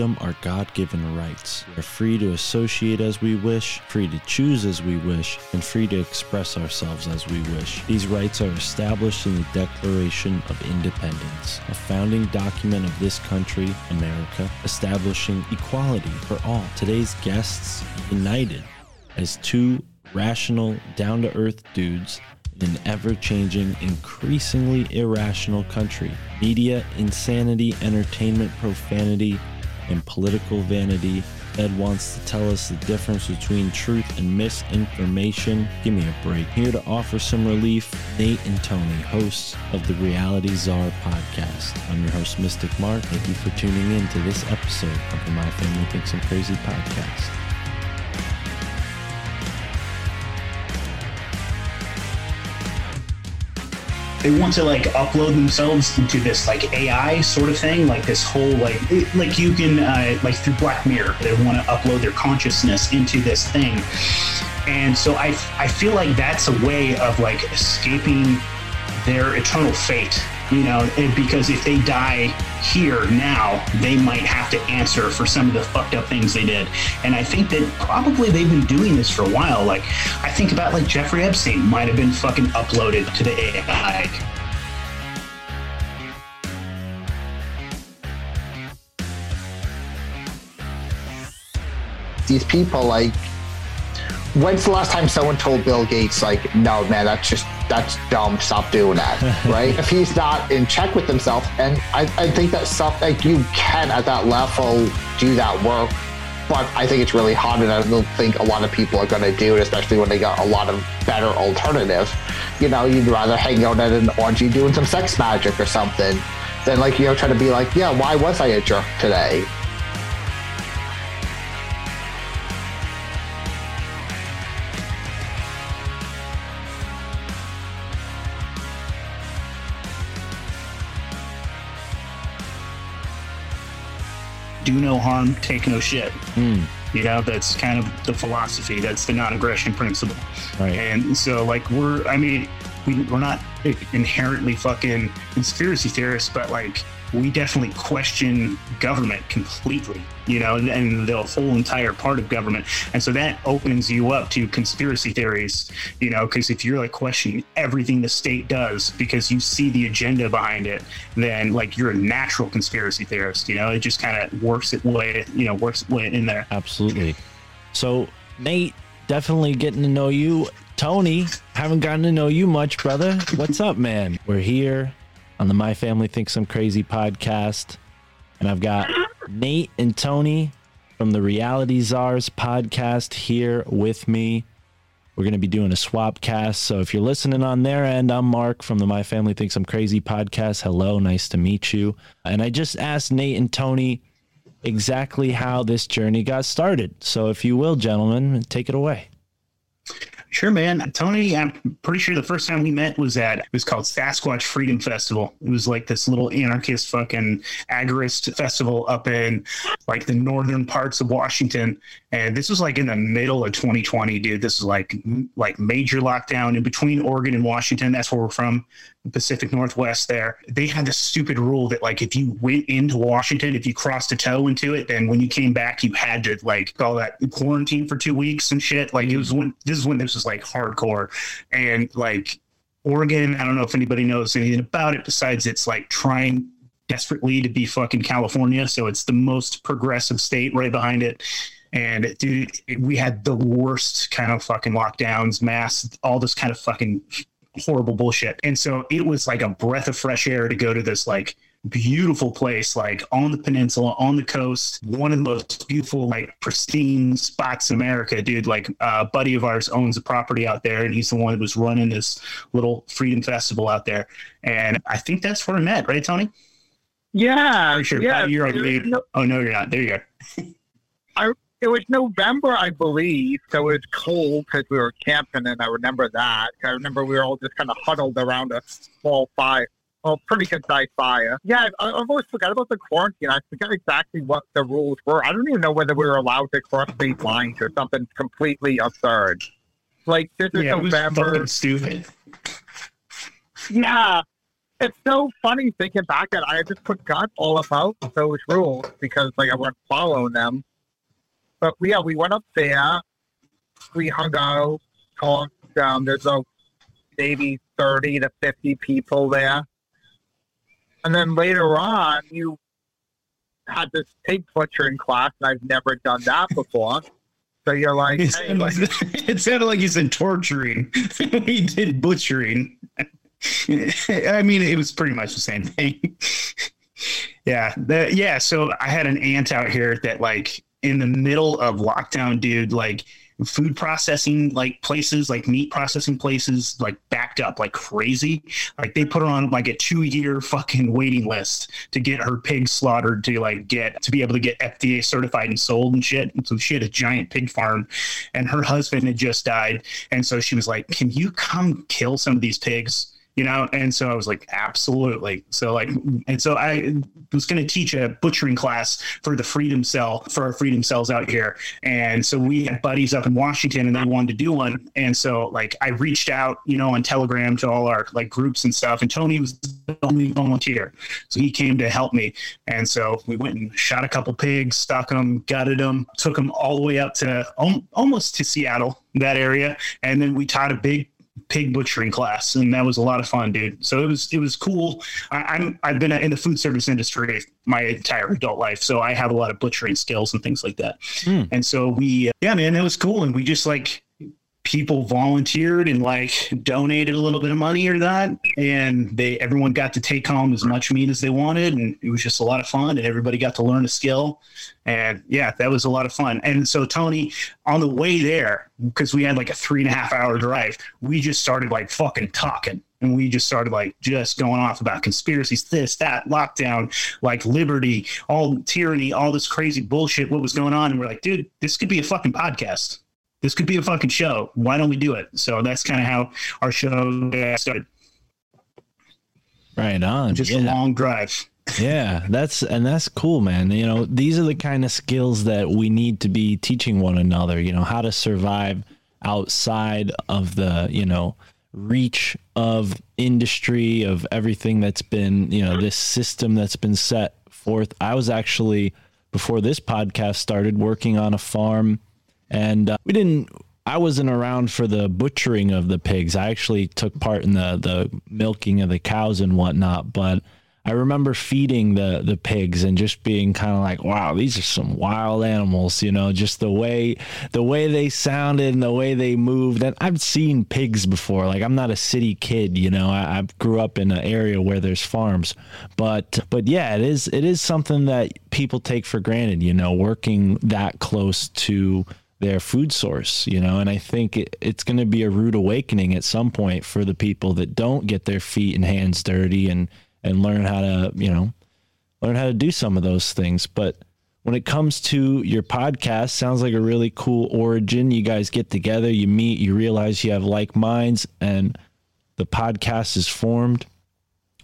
Freedom are God given rights. We are free to associate as we wish, free to choose as we wish, and free to express ourselves as we wish. These rights are established in the Declaration of Independence, a founding document of this country, America, establishing equality for all. Today's guests united as two rational, down to earth dudes in an ever changing, increasingly irrational country. Media insanity, entertainment profanity, and political vanity. Ed wants to tell us the difference between truth and misinformation. Give me a break. Here to offer some relief, Nate and Tony, hosts of the Reality Czar podcast. I'm your host, Mystic Mark. Thank you for tuning in to this episode of the My Family Thinks I'm Crazy podcast. They want to like upload themselves into this like AI sort of thing, like this whole like it- like you can uh, like through Black Mirror, they want to upload their consciousness into this thing, and so I I feel like that's a way of like escaping their eternal fate, you know, because if they die here now, they might have to answer for some of the fucked up things they did. And I think that probably they've been doing this for a while. Like, I think about like Jeffrey Epstein might have been fucking uploaded to the AI. these people like when's the last time someone told bill gates like no man that's just that's dumb stop doing that right? If he's not in check with himself and I, I think that stuff like you can at that level do that work but i think it's really hard and i don't think a lot of people are going to do it especially when they got a lot of better alternatives you know you'd rather hang out at an orgy doing some sex magic or something than like you know trying to be like yeah why was i a jerk today do no harm, take no shit. Hmm. You know, that's kind of the philosophy. That's the non-aggression principle. Right. And so, like, we're, I mean, we, we're not inherently fucking conspiracy theorists, but like, we definitely question government completely, you know, and, and the whole entire part of government. And so that opens you up to conspiracy theories, you know, because if you're like questioning everything the state does because you see the agenda behind it, then like you're a natural conspiracy theorist, you know, it just kind of works its way, you know, works its way in there. Absolutely. So, Nate, definitely getting to know you. Tony, haven't gotten to know you much, brother. What's up, man? We're here on the My Family Thinks I'm Crazy podcast, and I've got Nate and Tony from the Reality Czars podcast here with me. We're going to be doing a swap cast. So if you're listening on their end, I'm Mark from the My Family Thinks I'm Crazy podcast. Hello, nice to meet you. And I just asked Nate and Tony exactly how this journey got started. So if you will, gentlemen, take it away. Sure, man. Tony, I'm pretty sure the first time we met was at it was called Sasquatch Freedom Festival. It was like this little anarchist fucking agorist festival up in like the northern parts of Washington. And this was like in the middle of 2020, dude. This is like like major lockdown in between Oregon and Washington. That's where we're from, the Pacific Northwest. There, they had this stupid rule that like if you went into Washington, if you crossed a toe into it, then when you came back, you had to like call that quarantine for two weeks and shit. Like it was when this is when this was like hardcore, and like Oregon. I don't know if anybody knows anything about it besides it's like trying desperately to be fucking California. So it's the most progressive state right behind it. And dude, it, we had the worst kind of fucking lockdowns, masks, all this kind of fucking horrible bullshit. And so it was like a breath of fresh air to go to this like beautiful place, like on the peninsula, on the coast, one of the most beautiful, like pristine spots in America, dude. Like a buddy of ours owns a property out there, and he's the one that was running this little freedom festival out there. And I think that's where I met, right, Tony? Yeah, sure. yeah. You're on mute. no- Oh no, you're not. There you go. It was November, I believe, so it was cold because we were camping, and I remember that. I remember we were all just kind of huddled around a small fire, well, pretty good sized fire. Yeah, I, I almost forgot about the quarantine. I forgot exactly what the rules were. I don't even know whether we were allowed to cross state lines or something completely absurd. Like this is Yeah, it was fucking stupid. Yeah. It's so funny thinking back at it. I just forgot all about those rules because like I wasn't following them. But yeah, we went up there, we hung out, talked. Um, there's a maybe thirty to fifty people there, and then later on, you had this pig butchering class, and I've never done that before. So you're like, It hey, sounded like, it sounded like you said torturing. he did butchering. I mean, it was pretty much the same thing. yeah, the, yeah. So I had an aunt out here that, like, in the middle of lockdown, dude, like food processing like places like meat processing places like backed up like crazy. Like they put her on like a two year fucking waiting list to get her pigs slaughtered to like get to be able to get fda certified and sold and shit. And so she had a giant pig farm and her husband had just died. And so she was like can you come kill some of these pigs you know? And so i was like absolutely. So like and so i was going to teach a butchering class for the freedom cell for our freedom cells out here. And so we had buddies up in washington and they wanted to do one. And so like i reached out you know on telegram to all our like groups and stuff. And tony was the only volunteer. So he came to help me. And so we went and shot a couple pigs stuck them gutted them took them all the way up to um, almost to seattle that area. And then we taught a big pig butchering class, and that was a lot of fun, dude. So it was it was cool. I, I'm I've been in the food service industry my entire adult life, so I have a lot of butchering skills and things like that. Hmm. And so we, yeah, man, it was cool, and we just like people volunteered and like donated a little bit of money or that and they everyone got to take home as much meat as they wanted and it was just a lot of fun and everybody got to learn a skill and yeah that was a lot of fun. And so tony on the way there because we had like a three and a half hour drive we just started like fucking talking and we just started like just going off about conspiracies this that lockdown like liberty all tyranny all this crazy bullshit what was going on and we're like dude this could be a fucking podcast this could be a fucking show. Why don't we do it? So that's kind of how our show started. Right on. Just yeah. a long drive. yeah, that's and that's cool, man. You know, these are the kind of skills that we need to be teaching one another, you know, how to survive outside of the, you know, reach of industry of everything that's been, you know, this system that's been set forth. I was actually before this podcast started working on a farm and uh, we didn't I wasn't around for the butchering of the pigs. I actually took part in the the milking of the cows and whatnot, but I remember feeding the the pigs and just being kind of like, wow, these are some wild animals, you know, just the way the way they sounded and the way they moved. And I've seen pigs before. Like I'm not a city kid, you know. I, I grew up in an area where there's farms, but but yeah, it is it is something that people take for granted, you know, working that close to their food source, you know, and I think it, it's going to be a rude awakening at some point for the people that don't get their feet and hands dirty and and learn how to, you know, learn how to do some of those things. But when it comes to your podcast, sounds like a really cool origin. You guys get together, you meet, you realize you have like minds, and the podcast is formed.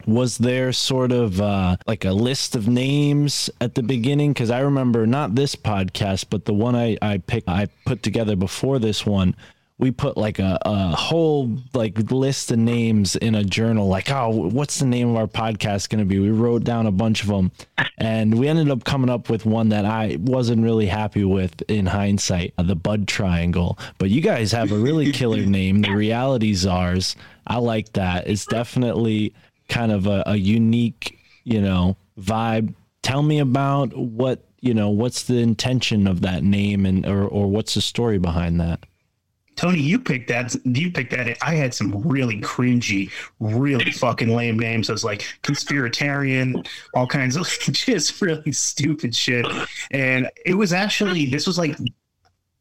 Was there sort of uh, like a list of names at the beginning? Because I remember not this podcast, but the one I I picked, I put together before this one. We put like a, a whole like list of names in a journal. Like, oh, what's the name of our podcast going to be? We wrote down a bunch of them, and we ended up coming up with one that I wasn't really happy with in hindsight, the Bud Triangle. But you guys have a really killer name, the Reality Czars. I like that. It's definitely kind of a, a unique, you know, vibe. Tell me about what you know. What's the intention of that name, and or or what's the story behind that? Tony, you picked that. You picked that. I had some really cringy, really fucking lame names. I was like conspiratarian, all kinds of just really stupid shit. And it was actually this was like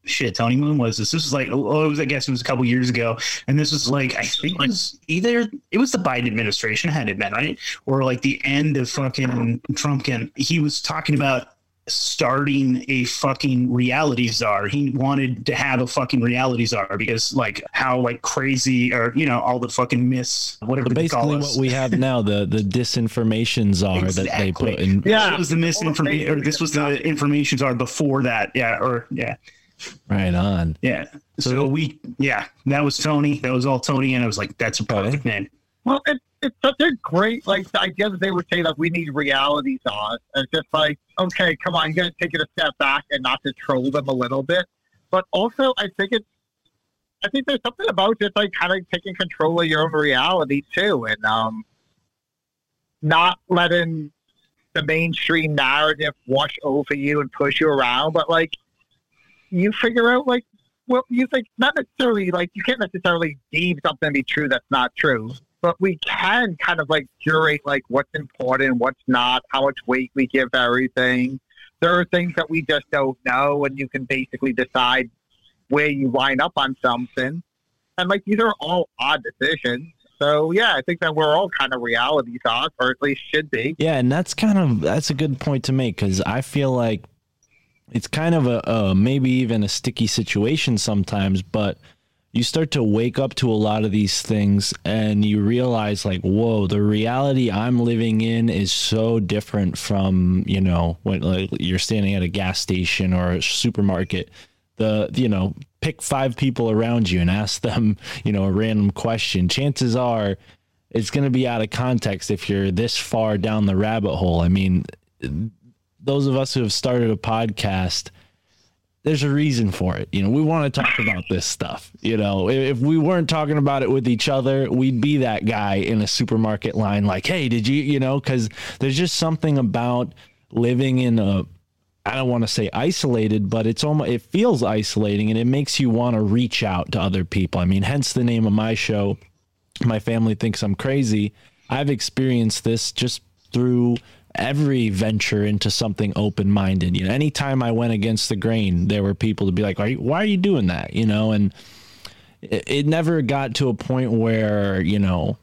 shit. Tony Moon was this. This was like oh, it was. I guess it was a couple years ago. And this was like I think it was either it was the Biden administration had it been right or like the end of fucking Trump. And he was talking about starting a fucking reality czar. He wanted to have a fucking reality czar because like how like crazy or you know all the fucking myths whatever they call Basically, us. what we have now the the disinformation czar that they put in. Yeah. It was the misinformation or this was the information czar before that. Yeah, or yeah. Right on. Yeah. So, we yeah, that was Tony. That was all Tony and I was like that's a perfect name. Well, it, it's such a great like the idea that they would say like we need reality czars. It's just like okay, come on, you got to take it a step back and not to troll them a little bit, but also I think it's I think there's something about just like kind of taking control of your own reality too, and um, not letting the mainstream narrative wash over you and push you around, but like you figure out like well, you think not necessarily like you can't necessarily deem something to be true that's not true, but we can kind of like curate like what's important, what's not, how much weight we give everything. There are things that we just don't know, and you can basically decide where you line up on something. And like these are all odd decisions. So yeah, I think that we're all kind of reality czars, or at least should be. Yeah, and that's kind of that's a good point to make because I feel like it's kind of a, a maybe even a sticky situation sometimes, but you start to wake up to a lot of these things and you realize like whoa the reality i'm living in is so different from you know when like, you're standing at a gas station or a supermarket. The you know pick five people around you and ask them you know a random question. Chances are it's going to be out of context if you're this far down the rabbit hole. I mean those of us who have started a podcast there's a reason for it. You know, we want to talk about this stuff. You know, if if we weren't talking about it with each other, we'd be that guy in a supermarket line, like, hey, did you, you know, because there's just something about living in a, I don't want to say isolated, but it's almost, it feels isolating and it makes you want to reach out to other people. I mean, hence the name of my show. My family thinks I'm crazy. I've experienced this just through every venture into something open minded. You know, anytime I went against the grain, there were people to be like, are you, why are you doing that? You know, and it, it never got to a point where, you know,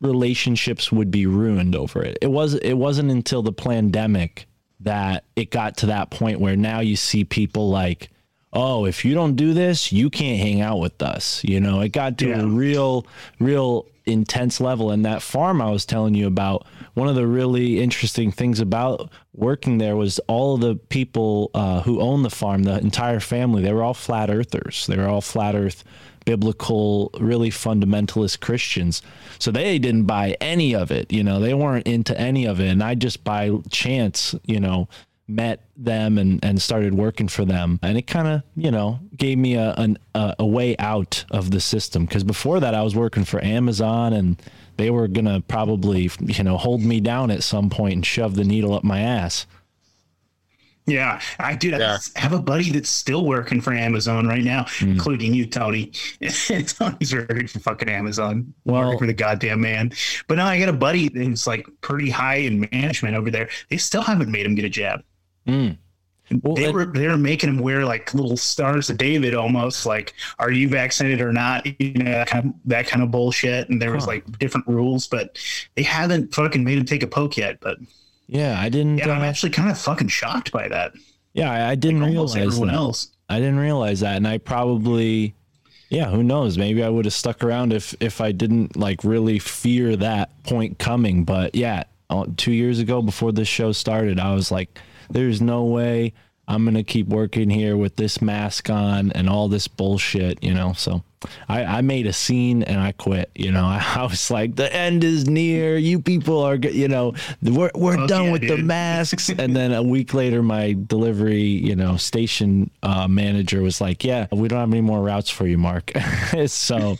relationships would be ruined over it. It was it wasn't until the pandemic that it got to that point where now you see people like oh if you don't do this you can't hang out with us you know it got to Yeah. a real real intense level and that farm I was telling you about one of the really interesting things about working there was all of the people uh, who owned the farm the entire family they were all flat earthers they were all flat earth biblical, really fundamentalist Christians. So they didn't buy any of it. You know, they weren't into any of it. And I just by chance, you know, met them and, and started working for them. And it kind of, you know, gave me a, an, a, a way out of the system. Cause before that I was working for Amazon and they were going to probably, you know, hold me down at some point and shove the needle up my ass. Yeah, I do. Yeah. I have a buddy that's still working for Amazon right now, Hmm. including you, Tony. Tony's working for fucking Amazon, Well- working for the goddamn man. But now I got a buddy that's like pretty high in management over there. They still haven't made him get a jab. Mm. Well, they were they were making him wear like little stars of David almost like are you vaccinated or not you know that kind of, that kind of bullshit and there was Huh. like different rules but they haven't fucking made him take a poke yet but Yeah, I didn't. Yeah, I'm uh, actually kind of fucking shocked by that. yeah, I, I didn't Almost realize everyone that. else. I didn't realize that, and I probably, yeah, who knows? Maybe I would have stuck around if if I didn't like really fear that point coming. But yeah, uh, two years ago before this show started, I was like, "There's no way I'm gonna keep working here with this mask on and all this bullshit," you know. So I, I made a scene and I quit. You know, I, was like, "The end is near. You people are, you know, we're we're Fuck done yeah, with the masks." and then a week later, my delivery, you know, station uh, manager was like, "Yeah, we don't have any more routes for you, Mark." so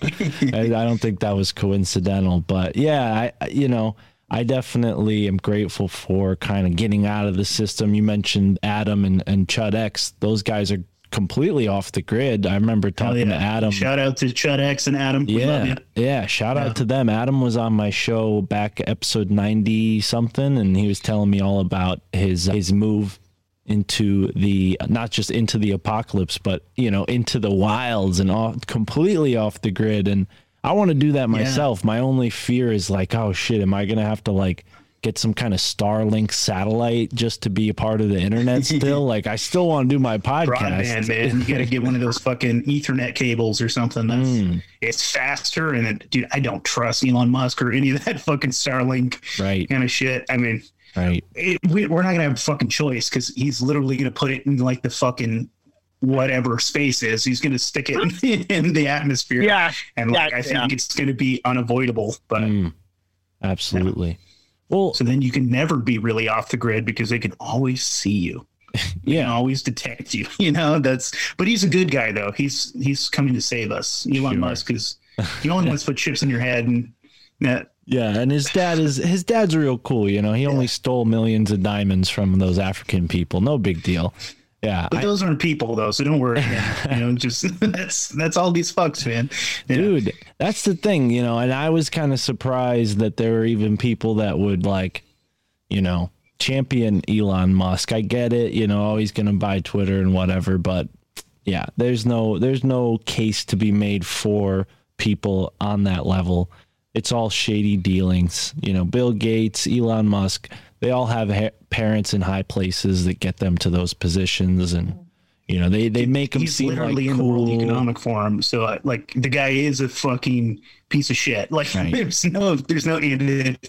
I, I don't think that was coincidental, but yeah, I, I- you know. I definitely am grateful for kind of getting out of the system. You mentioned Adam and, and Chud X. Those guys are completely off the grid. I remember talking yeah. to Adam. Shout out to Chud X and Adam. We Yeah, yeah. Shout Yeah. out to them. Adam was on my show back episode ninety something, and he was telling me all about his his move into the not just into the apocalypse, but you know into the wilds and off completely off the grid. And I want to do that myself. My only fear is like, oh shit, am I gonna have to like get some kind of Starlink satellite just to be a part of the internet still? like, I still want to do my podcast. Broadband, man. You got to get one of those fucking Ethernet cables or something. That's Mm. it's faster. And it, dude, I don't trust Elon Musk or any of that fucking Starlink Right, kind of shit. I mean, right. it, we, we're not gonna have a fucking choice because he's literally gonna put it in like the fucking whatever space is. He's gonna stick it in, in the atmosphere. Yeah, and like yeah, I think yeah. it's gonna be unavoidable. But Mm. Absolutely. Well, so then you can never be really off the grid because they can always see you. They can yeah, always detect you. You know that's. But he's a good guy though. He's he's coming to save us. Elon Sure. Musk is. He only wants to put chips in your head and. That, yeah, and his dad is his dad's real cool. You know, he only stole millions of diamonds from those African people. No big deal. Yeah, but I- those aren't people though, so don't worry. you know, just that's that's all these fucks, man. Dude, that's the thing. You know, and I was kind of surprised that there were even people that would like, you know, champion Elon Musk. I get it. You know, always going to buy Twitter and whatever, but yeah, there's no there's no case to be made for people on that level. It's all shady dealings. You know, Bill Gates, Elon Musk, they all have ha- parents in high places that get them to those positions, and mm-hmm. You know they they make them he's seem literally like in the World cool. Economic Forum. So uh, like the guy is a fucking piece of shit. Like Right. there's no there's no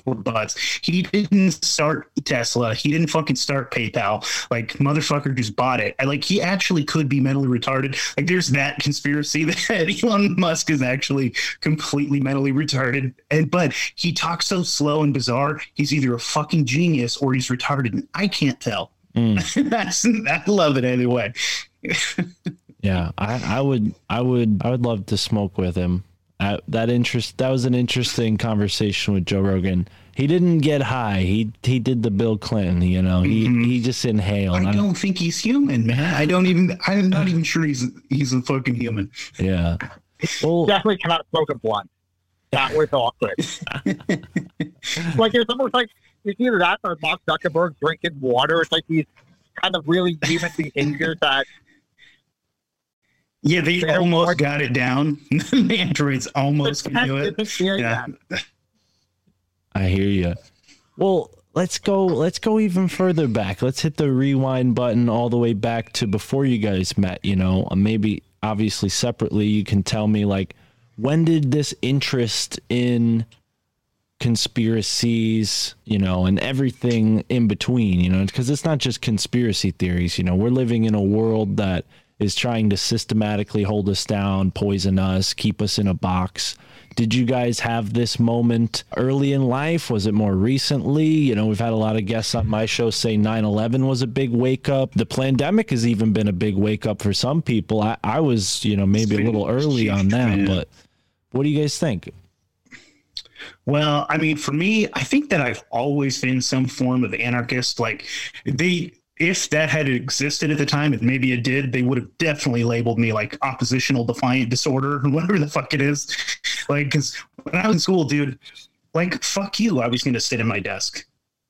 for buts. He didn't start Tesla. He didn't fucking start PayPal. Like motherfucker just bought it. I like he actually could be mentally retarded. Like there's that conspiracy that Elon Musk is actually completely mentally retarded. And but he talks so slow and bizarre. He's either a fucking genius or he's retarded. And I can't tell. Mm. That's I love it anyway. Yeah, I, I would, I would, I would love to smoke with him. I, that interest, that was an interesting conversation with Joe Rogan. He didn't get high. He he did the Bill Clinton. You know, he mm-hmm. he just inhaled. I I don't- don't think he's human, man. I don't even. I'm not even sure he's he's a fucking human. yeah. Well, definitely cannot smoke a blunt. That was awkward. like it's almost like it's either that or Mark Zuckerberg drinking water. It's like these kind of really human behaviors that Yeah, they They're almost more- got it down. the androids almost can do it. Yeah, Yeah. yeah. I hear you. Well, let's go. Let's go even further back. Let's hit the rewind button all the way back to before you guys met. You know, Uh, maybe obviously separately. You can tell me like when did this interest in conspiracies, you know, and everything in between, you know, because it's not just conspiracy theories. You know, we're living in a world that is trying to systematically hold us down, poison us, keep us in a box. Did you guys have this moment early in life? Was it more recently? You know, we've had a lot of guests on my show say 9 11 was a big wake up. The pandemic has even been a big wake up for some people. I, I was, you know, maybe a little early on that, but what do you guys think? Well, I mean, for me, I think that I've always been some form of anarchist. Like they, if that had existed at the time, and maybe it did, they would have definitely labeled me like oppositional defiant disorder or whatever the fuck it is. Like, because when I was in school, dude, like fuck you, I was going to sit in my desk.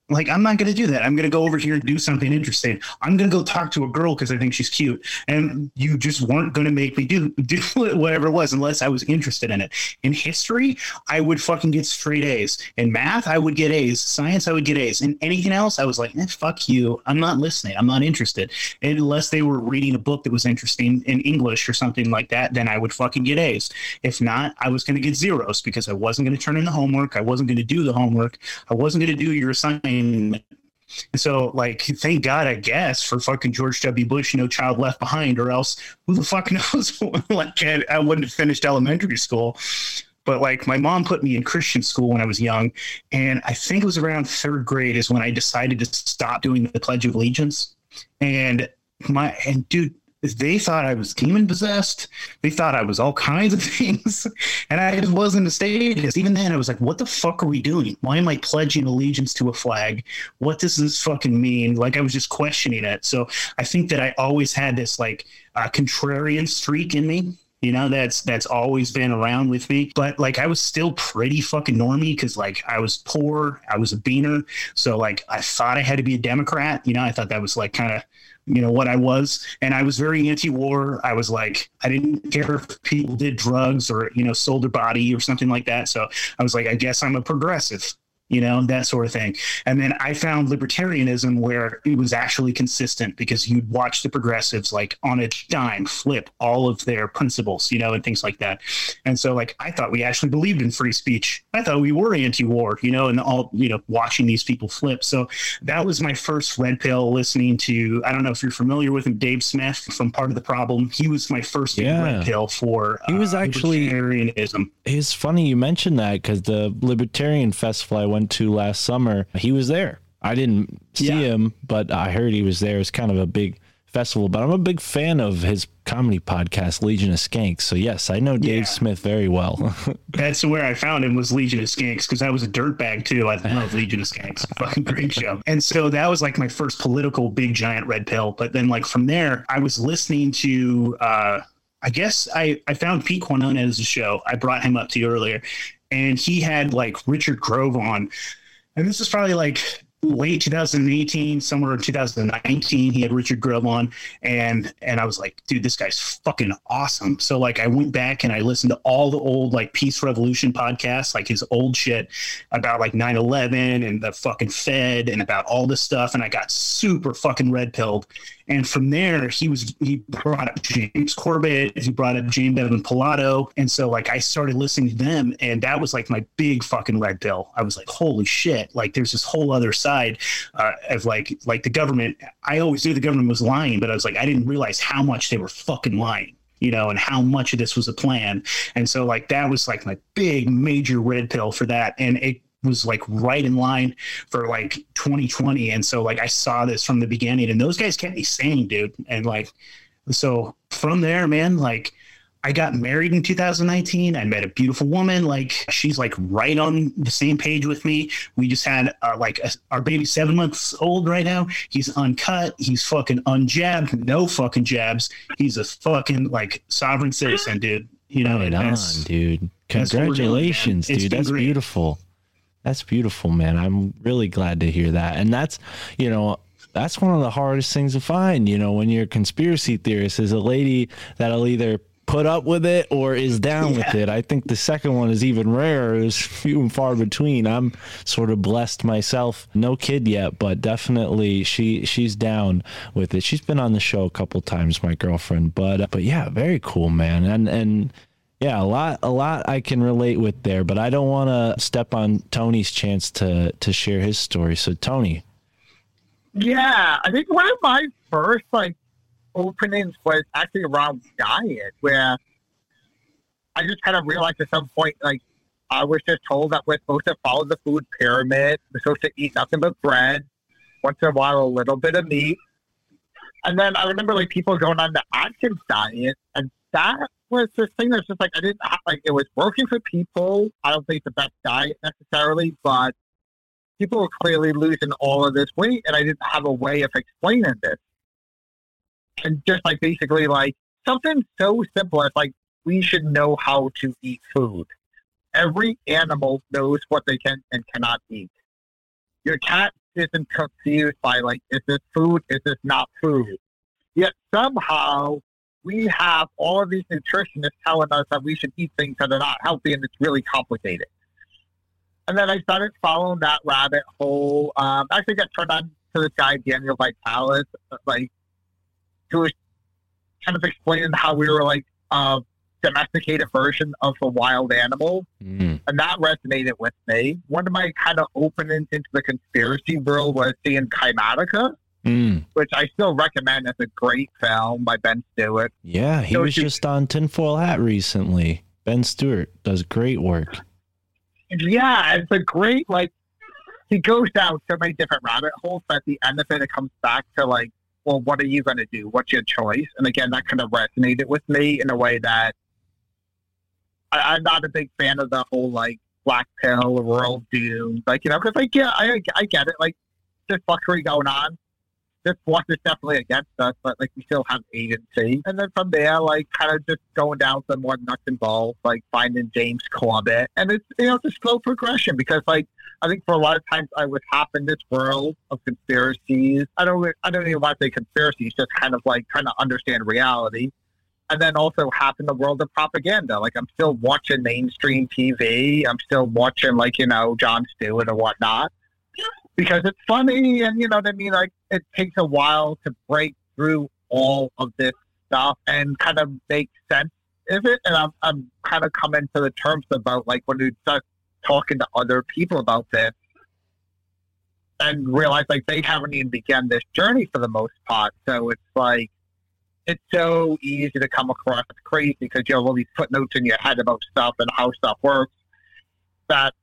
Like, I'm not going to do that. I'm going to go over here and do something interesting. I'm going to go talk to a girl because I think she's cute. And you just weren't going to make me do, do whatever it was unless I was interested in it. In history, I would fucking get straight A's. In math, I would get A's. Science, I would get A's. And anything else, I was like, eh, fuck you. I'm not listening. I'm not interested. Unless they were reading a book that was interesting in English or something like that, then I would fucking get A's. If not, I was going to get zeros because I wasn't going to turn in the homework. I wasn't going to do the homework. I wasn't going to do your assignment. And so, like, thank God, I guess, for fucking George W. Bush, no child left behind, or else who the fuck knows? like, I, I wouldn't have finished elementary school. But like, my mom put me in Christian school when I was young, and I think it was around third grade is when I decided to stop doing the Pledge of Allegiance. And my and dude, they thought I was demon possessed. They thought I was all kinds of things. And I just wasn't a statist. Even then, I was like, what the fuck are we doing? Why am I pledging allegiance to a flag? What does this fucking mean? Like, I was just questioning it. So I think that I always had this like uh, contrarian streak in me. You know, that's that's always been around with me. But like I was still pretty fucking normy because like I was poor, I was a beaner. So like I thought I had to be a Democrat. You know, I thought that was like kind of you know what I was, and I was very anti-war. I was like, I didn't care if people did drugs or you know sold their body or something like that. So I was like, I guess I'm a progressive you know, that sort of thing. And then I found libertarianism where it was actually consistent because you'd watch the progressives like on a dime flip all of their principles, you know, and things like that. And so, like, I thought we actually believed in free speech. I thought we were anti war, you know, and all, you know, watching these people flip. So that was my first red pill listening to, I don't know if you're familiar with him, Dave Smith from Part of the Problem. He was my first Yeah. red pill for He was uh, actually- libertarianism. It's funny you mentioned that because the Libertarian Festival I went to last summer, he was there. I didn't see Yeah. him, but I heard he was there. It's kind of a big festival, but I'm a big fan of his comedy podcast, Legion of Skanks. So yes, I know Dave Yeah. Smith very well. That's where I found him was Legion of Skanks because I was a dirtbag too. I love Legion of Skanks, fucking great show. And so that was like my first political big giant red pill. But then like from there, I was listening to. uh I guess I I found Pete Quiñones a show. I brought him up to you earlier, and he had like Richard Grove on, and this is probably like late 2018 somewhere in 2019 he had richard grove on. And and i was like dude this guy's fucking awesome. So like i went back and i listened to all the old like peace revolution podcasts like his old shit about like 9-11 and the fucking fed and about all this stuff. And i got super fucking red pilled and from there he was he brought up james corbett he brought up james evan pilato. And so like i started listening to them and that was like my big fucking red pill. I was like holy shit. Like there's this whole other side uh, of like like the government. I always knew the government was lying but i was like i didn't realize how much they were fucking lying you know and how much of this was a plan. And so like that was like my big major red pill for that. And it was like right in line for like 2020 and so like i saw this from the beginning and those guys kept me sane dude and like so from there man like I got married in 2019. I met a beautiful woman. Like she's like right on the same page with me. We just had uh, like a, our baby seven months old right now. He's uncut. He's fucking unjabbed. No fucking jabs. He's a fucking like sovereign citizen, dude. You know, right on, dude. doing. Congratulations, It's dude. That's great. beautiful. That's beautiful, man. I'm really glad to hear that. And that's, you know, that's one of the hardest things to find, you know, when you're a conspiracy theorist is a lady that'll either put up with it or is down with it. I think the second one is even rarer, is few and far between. I'm sort of blessed myself. No kid yet, but definitely she she's down with it. She's been on the show a couple times, my girlfriend. But but yeah, very cool, man. And and yeah, a lot, a lot I can relate with there, but I don't want to step on Tony's chance to to share his story. So, Tony, Yeah, I think one of my first like openings was actually around diet, where I just kind of realized at some point, like I was just told that we're supposed to follow the food pyramid. We're supposed to eat nothing but bread, once in a while a little bit of meat, and then I remember like people going on the Atkins diet, and that was this thing that's just like I didn't like it was working for people. I don't think it's the best diet necessarily, but people were clearly losing all of this weight, and I didn't have a way of explaining this. And just like basically like something so simple as like we should know how to eat food. Every animal knows what they can and cannot eat. Your cat isn't confused by like, is this food? Is this not food? Yet somehow we have all of these nutritionists telling us that we should eat things that are not healthy, and it's really complicated. And then I started following that rabbit hole. Um, think I turned on to this guy Daniel Vitalis, like who was kind of explaining how we were like a domesticated version of a wild animal, Mm. and that resonated with me. One of my kind of openings into the conspiracy world was seeing Kymatica, Mm. which I still recommend as a great film by Ben Stewart. Yeah, he So was just on Tinfoil Hat recently. Ben Stewart does great work. Yeah, it's a great like. He goes down so many different rabbit holes, but at the end of it, it comes back to like, well, what are you going to do? What's your choice? And again, that kind of resonated with me in a way that I, I'm not a big fan of the whole like black pill world doom, like you know, because like yeah, I I get it, like there's fuckery going on. This force is definitely against us, but like we still have agency. And then from there, like kind of just going down some more nuts and bolts, like finding James Corbett, and it's you know it's a slow progression because like I think for a lot of times I was half in this world of conspiracies. I don't I don't even want to say conspiracies, just kind of like trying to understand reality. And then also half in the world of propaganda. Like I'm still watching mainstream TV. I'm still watching like, you know, Jon Stewart or whatnot. Because it's funny and you know what I mean? Like it takes a while to break through all of this stuff and kind of make sense of it. And I'm I'm kind of coming to the terms about like when you start talking to other people about this and realize like they haven't even begun this journey for the most part. So it's like it's so easy to come across as crazy because you have all these footnotes in your head about stuff and how stuff works that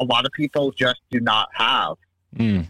a lot of people just do not have. Mm.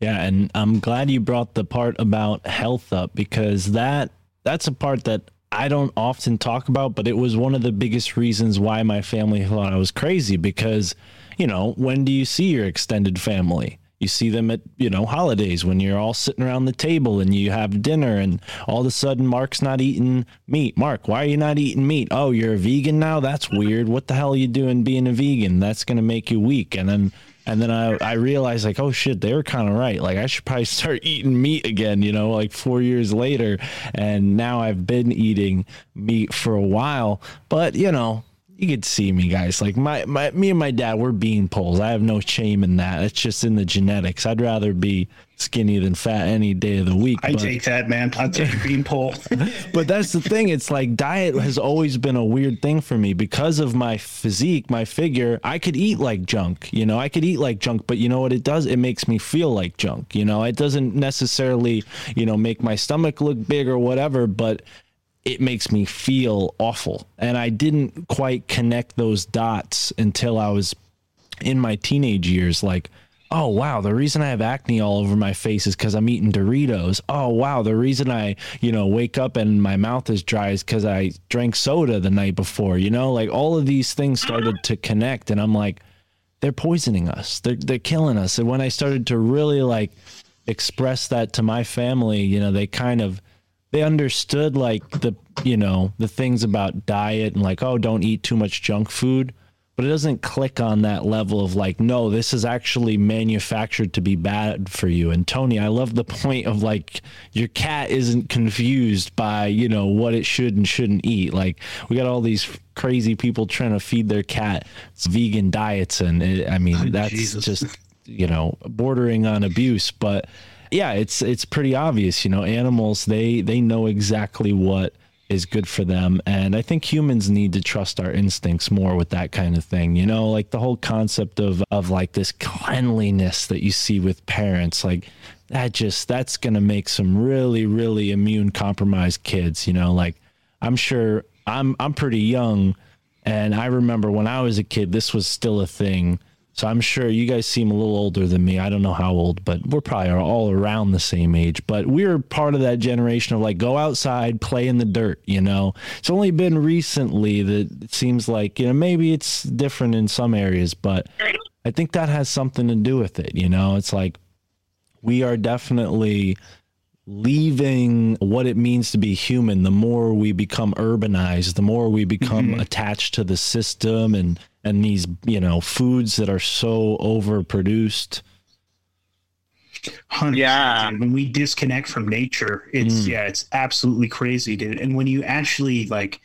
Yeah, and I'm glad you brought the part about health up because that that's a part that I don't often talk about, but it was one of the biggest reasons why my family thought I was crazy because, you know, when do you see your extended family? You see them at, you know, holidays when you're all sitting around the table and you have dinner and all of a sudden Mark's not eating meat. Mark, why are you not eating meat? Oh, you're a vegan now? That's weird. What the hell are you doing being a vegan? That's going to make you weak. And then and then I, I realized like, oh shit, they were kind of right. Like I should probably start eating meat again, you know, like four years later. And now I've been eating meat for a while, but you know, you could see me guys like my, my, me and my dad, we're bean poles. I have no shame in that. It's just in the genetics. I'd rather be skinny than fat any day of the week. I but- take that, man. I take bean beanpole. but that's the thing. It's like diet has always been a weird thing for me because of my physique, my figure. I could eat like junk, you know, I could eat like junk, but you know what it does? It makes me feel like junk, you know, it doesn't necessarily, you know, make my stomach look big or whatever, but it makes me feel awful. And I didn't quite connect those dots until I was in my teenage years. Like, oh, wow, the reason I have acne all over my face is because I'm eating Doritos. Oh, wow, the reason I, you know, wake up and my mouth is dry is because I drank soda the night before. You know, like all of these things started to connect. And I'm like, they're poisoning us. They're they're killing us. And when I started to really like express that to my family, you know, they kind of they understood like the you know the things about diet and like oh don't eat too much junk food. But it doesn't click on that level of like no this is actually manufactured to be bad for you. And tony i love the point of like your cat isn't confused by you know what it should and shouldn't eat. Like we got all these crazy people trying to feed their cat vegan diets. And it, i mean oh, that's Jesus. just you know bordering on abuse. But yeah it's it's pretty obvious you know animals they they know exactly what is good for them. And i think humans need to trust our instincts more with that kind of thing you know like the whole concept of of like this cleanliness that you see with parents like that just that's going to make some really really immune compromised kids you know like i'm sure i'm i'm pretty young. And i remember when i was a kid this was still a thing so I'm sure you guys seem a little older than me. I don't know how old, but we're probably all around the same age. But we're part of that generation of like go outside, play in the dirt, you know. It's only been recently that it seems like, you know, maybe it's different in some areas, but I think that has something to do with it, you know. It's like we are definitely leaving what it means to be human the more we become urbanized the more we become mm-hmm. attached to the system and and these you know foods that are so overproduced 100%. Yeah. When we disconnect from nature, it's Mm. yeah, it's absolutely crazy, dude. And when you actually like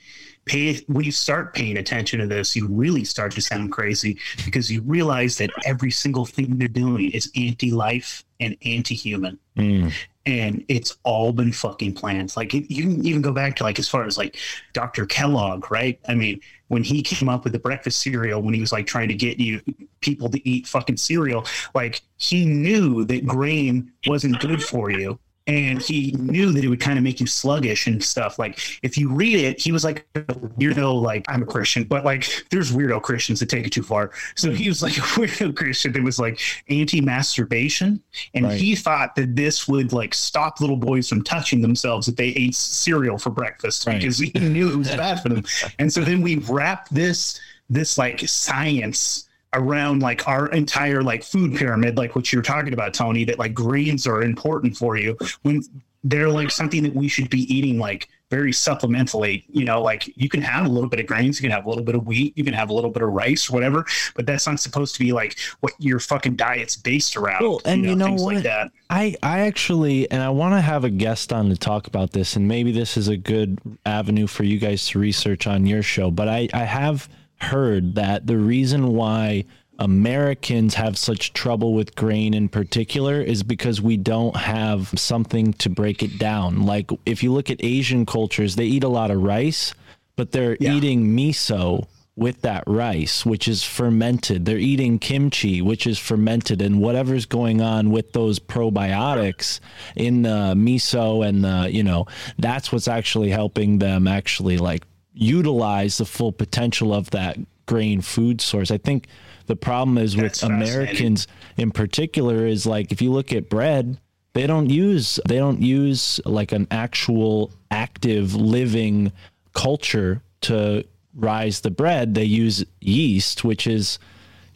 pay when you start paying attention to this, you really start to sound crazy because you realize that every single thing they're doing is anti-life and anti-human Mm. and it's all been fucking planned. Like you can even go back to like as far as like Dr. Kellogg, right? I mean, when he came up with the breakfast cereal, when he was like trying to get you people to eat fucking cereal, like he knew that grain wasn't good for you. And he knew that it would kind of make you sluggish and stuff. Like if you read it, he was like weirdo. Like I'm a Christian, but like there's weirdo Christians that take it too far. So he was like a weirdo Christian that was like anti-masturbation, and Right. he thought that this would like stop little boys from touching themselves if they ate cereal for breakfast Right. because he knew it was bad for them. And so then we wrap this this like science around like our entire like food pyramid, like what you're talking about, Tony, that like grains are important for you when they're like something that we should be eating like very supplementally. You know, like you can have a little bit of grains, you can have a little bit of wheat, you can have a little bit of rice, whatever, but that's not supposed to be like what your fucking diet's based around. Well, and you know things what? like that. I, I actually, and I want to have a guest on to talk about this, and maybe this is a good avenue for you guys to research on your show. But I, I have heard that the reason why Americans have such trouble with grain in particular is because we don't have something to break it down. Like if you look at Asian cultures, they eat a lot of rice, but they're Yeah. eating miso with that rice, which is fermented. They're eating kimchi, which is fermented, and whatever's going on with those probiotics in the miso and the, you know, that's what's actually helping them actually like utilize the full potential of that grain food source. I think the problem is with That's fascinating. Americans in particular is like if you look at bread, they don't use they don't use like an actual active living culture to rise the bread. They use yeast, which is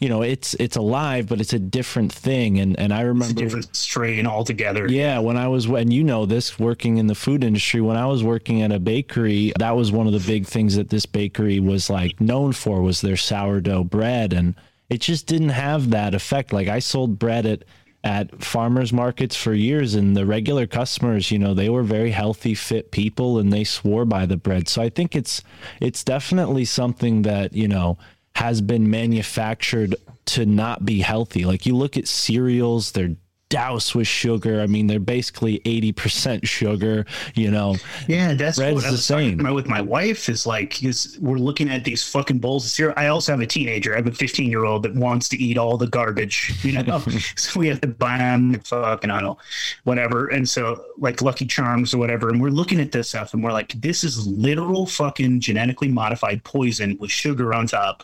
you know, it's it's alive, but it's a different thing. And and I It's a remember different strain altogether. yeah, when I was, when you know this, working in the food industry, when I was working at a bakery, that was one of the big things that this bakery was like known for was their sourdough bread, and it just didn't have that effect. Like I sold bread at at farmers markets for years, and the regular customers, you know, they were very healthy, fit people, and they swore by the bread. So I think it's it's definitely something that you know has been manufactured to not be healthy. Like you look at cereals, they're doused with sugar. I mean, they're basically 80% sugar, you know. Yeah, that's Bread's what I the was talking same. about with my wife. Is like, is we're looking at these fucking bowls of cereal. I also have a teenager. I have a 15 year old that wants to eat all the garbage, you know. so we have to buy them fucking I don't know, whatever. And so like Lucky Charms or whatever. And we're looking at this stuff, and we're like, this is literal fucking genetically modified poison with sugar on top.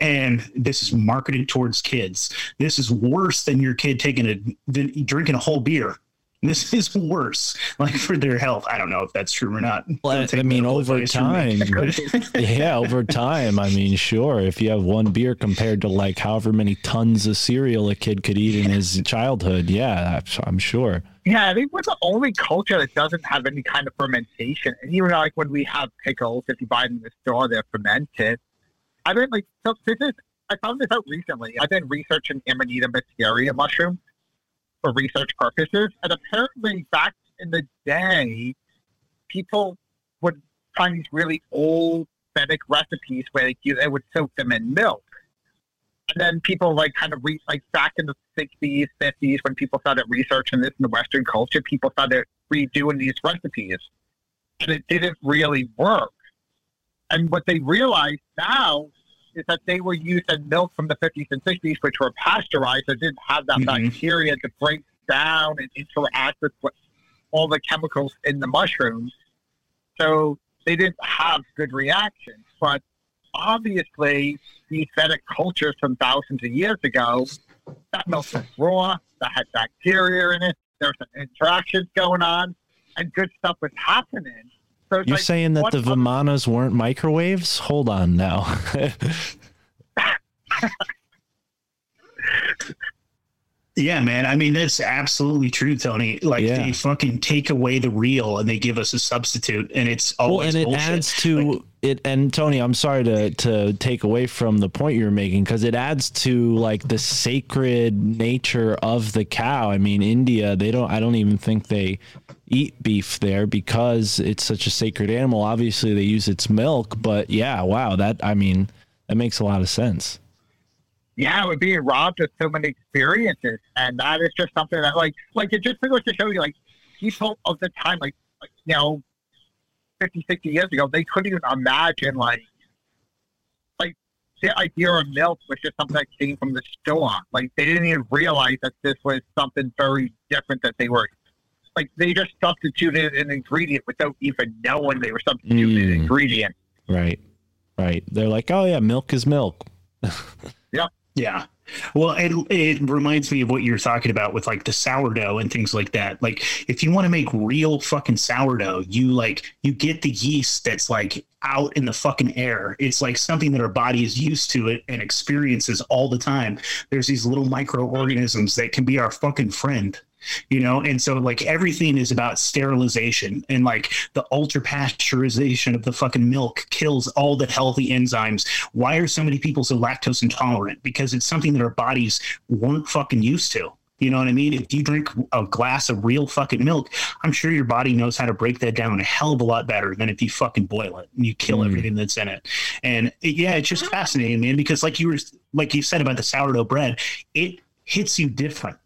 And this is marketed towards kids. This is worse than your kid taking a than drinking a whole beer. This is worse, like for their health. I don't know if that's true or not. Well, I mean, over advice from me. time, yeah, over time, I mean, sure, if you have one beer compared to like however many tons of cereal a kid could eat in his childhood, yeah, I'm- I'm sure. Yeah, I think we're the only culture that doesn't have any kind of fermentation. And even like when we have pickles, if you buy them in the store, they're fermented. I mean, like, so this is, I found this out recently. I've been researching Amanita muscaria mushroom for research purposes. And apparently, back in the day, people would find these really old Vedic recipes where they, they would soak them in milk. And then people like kind of re- like back in the 60s, 50s, when people started researching this in the Western culture, people started redoing these recipes. And it didn't really work. And what they realized now is that they were using milk from the 50s and 60s, which were pasteurized or didn't have that Mhm. bacteria to break down and interact with what, all the chemicals in the mushrooms. So they didn't have good reactions. But obviously, these Vedic cultures from thousands of years ago, that milk was raw, that had bacteria in it, there was some interactions going on, and good stuff was happening. So You're like, saying that the Vimanas weren't microwaves? Hold on now. Yeah, man. I mean, that's absolutely true, Tony. Like Yeah. they fucking take away the real and they give us a substitute, and it's always well, always and it bullshit. adds to it and Tony, I'm sorry to to take away from the point you're making because it adds to like the sacred nature of the cow. I mean, India, they don't. I don't even think they eat beef there because it's such a sacred animal. Obviously, they use its milk, but yeah, wow, that I mean, that makes a lot of sense. yeah, we're being robbed of so many experiences, and that is just something that, like, like it just goes to show you, like, people of the time, like, like you know, 50, 60 years ago, they couldn't even imagine, like, like the idea of milk was just something that came from the store. Like, they didn't even realize that this was something very different that they were. Like they just substituted an ingredient without even knowing they were substituting an Mm. ingredient. Right, right. They're like, oh yeah, milk is milk. Yep. Yeah. Well, it, it reminds me of what you're talking about with like the sourdough and things like that. Like, if you want to make real fucking sourdough, you like, you get the yeast that's like out in the fucking air. It's like something that our body is used to it and experiences all the time. There's these little microorganisms that can be our fucking friend you know and so like everything is about sterilization and like the ultra pasteurization of the fucking milk kills all the healthy enzymes why are so many people so lactose intolerant because it's something that our bodies weren't fucking used to you know what I mean? If you drink a glass of real fucking milk, I'm sure your body knows how to break that down a hell of a lot better than if you fucking boil it and you kill Mm. everything that's in it. And it- yeah, it's just fascinating, man, because like you were like you said about the sourdough bread, it hits you different.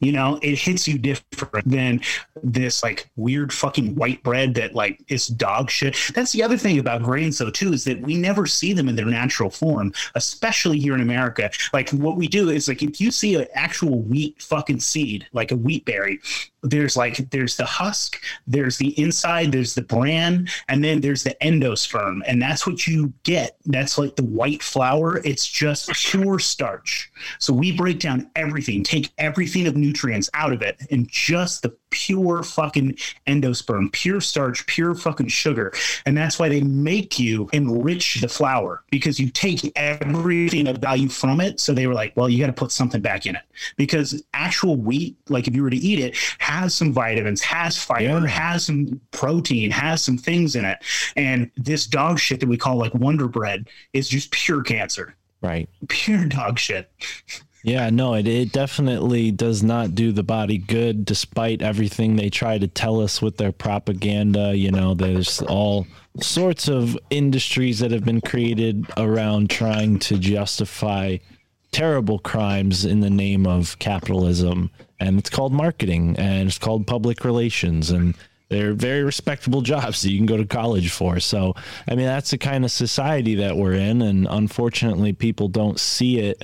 You know, it hits you different than this like weird fucking white bread that like is dog shit. That's the other thing about grains though too is that we never see them in their natural form, especially here in America. Like what we do is like if you see an actual wheat fucking seed, like a wheat berry, there's like there's the husk, there's the inside, there's the bran, and then there's the endosperm, and that's what you get. That's like the white flour. It's just pure starch. So we break down everything, take everything of nutrients out of it, and just the pure fucking endosperm, pure starch, pure fucking sugar. And that's why they make you enrich the flour because you take everything of value from it. So they were like, well, you got to put something back in it because actual wheat, like if you were to eat it, has some vitamins, has fiber, Yeah. has some protein, has some things in it. And this dog shit that we call like Wonder Bread is just pure cancer, Right. pure dog shit. Yeah, no, it, it definitely does not do the body good despite everything they try to tell us with their propaganda. You know, there's all sorts of industries that have been created around trying to justify terrible crimes in the name of capitalism. And it's called marketing and it's called public relations. And they're very respectable jobs that you can go to college for. So, I mean, that's the kind of society that we're in. And unfortunately, people don't see it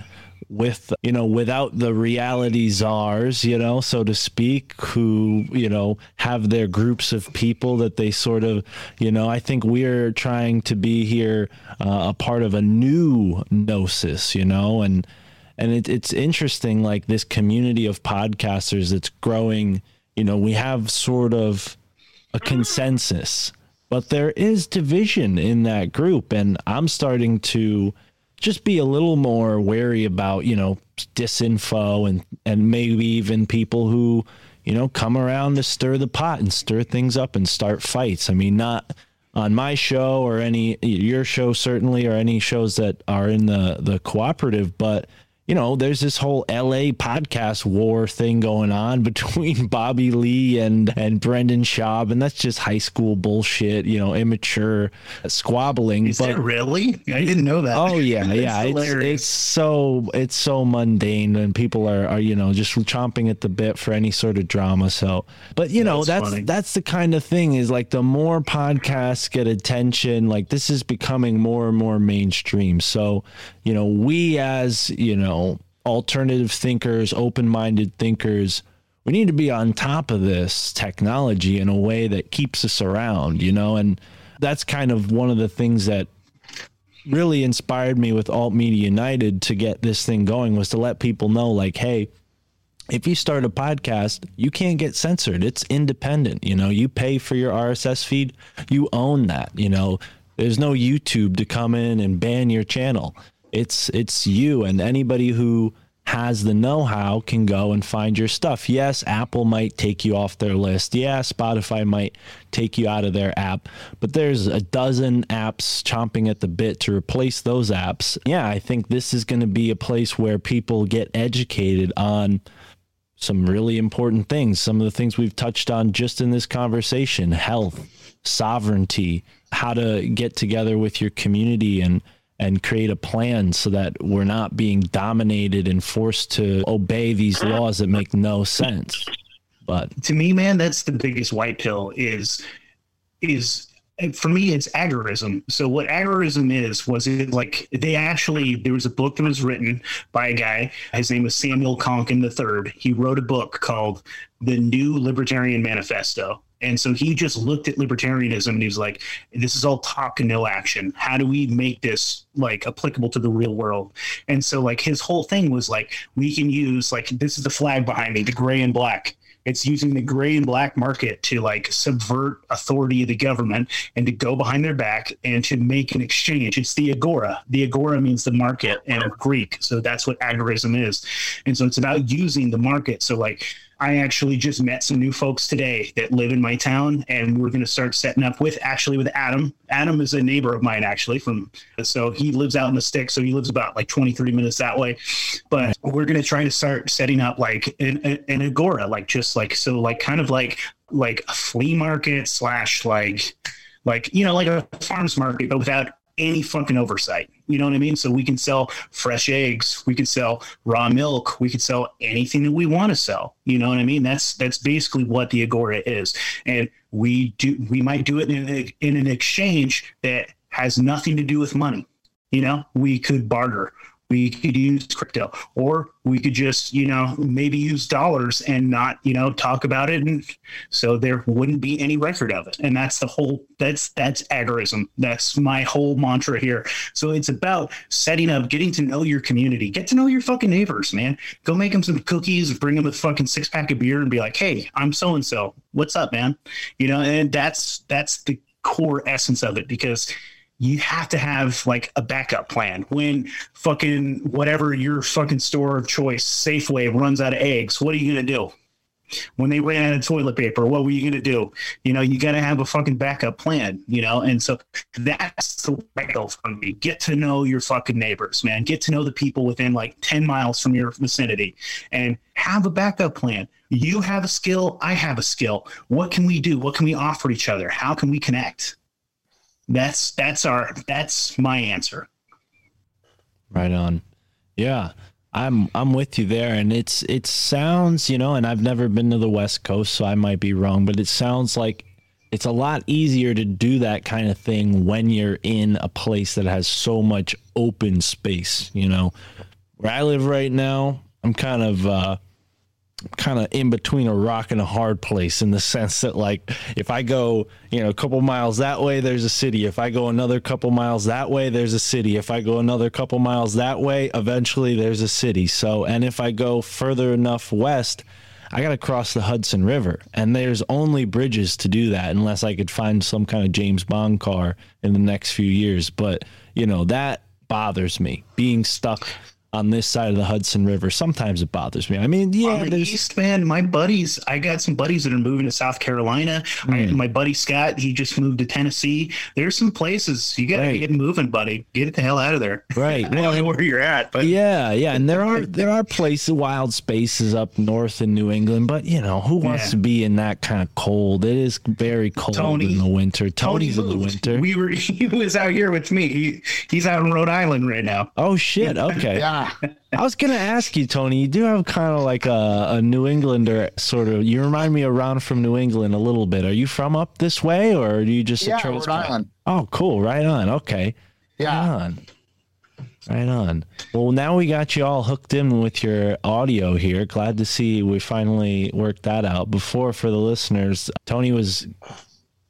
with you know without the reality czars you know so to speak who you know have their groups of people that they sort of you know i think we're trying to be here uh, a part of a new gnosis you know and and it, it's interesting like this community of podcasters that's growing you know we have sort of a consensus but there is division in that group and i'm starting to just be a little more wary about you know disinfo and and maybe even people who you know come around to stir the pot and stir things up and start fights. I mean not on my show or any your show certainly or any shows that are in the the cooperative but you know, there's this whole LA podcast war thing going on between Bobby Lee and and Brendan Schaub, and that's just high school bullshit, you know, immature squabbling. Is but that really? I didn't know that. Oh yeah, yeah. It's, it's so it's so mundane, and people are, are you know just chomping at the bit for any sort of drama. So, but you know That's that's that's the kind of thing is like the more podcasts get attention, like this is becoming more and more mainstream. So, you know, we as you know alternative thinkers, open minded thinkers. We need to be on top of this technology in a way that keeps us around, you know, and that's kind of one of the things that really inspired me with Alt Media United to get this thing going was to let people know like, hey, if you start a podcast, you can't get censored. It's independent. You know, you pay for your RSS feed, you own that. You know, there's no YouTube to come in and ban your channel. It's it's you and anybody who has the know-how can go and find your stuff. Yes, Apple might take you off their list. Yeah, Spotify might take you out of their app, but there's a dozen apps chomping at the bit to replace those apps. Yeah, I think this is going to be a place where people get educated on some really important things. Some of the things we've touched on just in this conversation health, sovereignty, how to get together with your community and and create a plan so that we're not being dominated and forced to obey these laws that make no sense. But to me, man, that's the biggest white pill is is for me it's agorism. So what agorism is was it like they actually there was a book that was written by a guy. His name was Samuel Konkin III. He wrote a book called The New Libertarian Manifesto. And so he just looked at libertarianism and he was like, this is all talk and no action. How do we make this like applicable to the real world? And so like his whole thing was like, we can use like this is the flag behind me, the gray and black. It's using the gray and black market to like subvert authority of the government and to go behind their back and to make an exchange. It's the agora. The agora means the market in Greek. So that's what agorism is. And so it's about using the market. So like I actually just met some new folks today that live in my town, and we're going to start setting up with actually with Adam. Adam is a neighbor of mine, actually, from so he lives out in the sticks, so he lives about like 20, 30 minutes that way. But we're going to try to start setting up like an, an agora, like just like so, like kind of like like a flea market slash like like you know like a farmers market, but without any fucking oversight. You know what I mean? So we can sell fresh eggs, we can sell raw milk, we can sell anything that we want to sell. You know what I mean? That's that's basically what the agora is, and we do we might do it in a, in an exchange that has nothing to do with money. You know, we could barter. We could use crypto, or we could just, you know, maybe use dollars and not, you know, talk about it, and so there wouldn't be any record of it. And that's the whole. That's that's agorism. That's my whole mantra here. So it's about setting up, getting to know your community, get to know your fucking neighbors, man. Go make them some cookies, bring them a fucking six pack of beer, and be like, hey, I'm so and so. What's up, man? You know, and that's that's the core essence of it because you have to have like a backup plan when fucking whatever your fucking store of choice, Safeway, runs out of eggs. What are you gonna do? When they ran out of toilet paper, what were you gonna do? You know, you gotta have a fucking backup plan. You know, and so that's the way for me. Get to know your fucking neighbors, man. Get to know the people within like ten miles from your vicinity, and have a backup plan. You have a skill, I have a skill. What can we do? What can we offer each other? How can we connect? That's that's our that's my answer. Right on. Yeah. I'm I'm with you there and it's it sounds, you know, and I've never been to the West Coast, so I might be wrong, but it sounds like it's a lot easier to do that kind of thing when you're in a place that has so much open space, you know. Where I live right now, I'm kind of uh kind of in between a rock and a hard place in the sense that like if I go, you know, a couple miles that way there's a city. If I go another couple miles that way there's a city. If I go another couple miles that way, eventually there's a city. So, and if I go further enough west, I got to cross the Hudson River and there's only bridges to do that unless I could find some kind of James Bond car in the next few years, but you know, that bothers me being stuck on this side of the Hudson River. Sometimes it bothers me. I mean, yeah, on the there's east, man. My buddies, I got some buddies that are moving to South Carolina. I, Hmm. my buddy Scott, he just moved to Tennessee. There's some places you got to Right. get moving, buddy. Get the hell out of there. right. I don't know where you're at, but Yeah, yeah, and there are there are places, wild spaces up north in New England, but you know who wants Yeah. to be in that kind of cold? It is very cold Tony- in the winter. Tony Tony's in the winter. We were he was out here with me. He he's out in Rhode Island right now. oh shit! Okay, Yeah. I was gonna ask you, Tony. You do have kind of like a, a New Englander sort of. You remind me around from New England a little bit. Are you from up this way, or are you just Yeah, a? Rhode Island. Oh, cool. Right on. Okay. Yeah. Right on. Right on. Well, now we got you all hooked in with your audio here. Glad to see we finally worked that out. Before, for the listeners, Tony was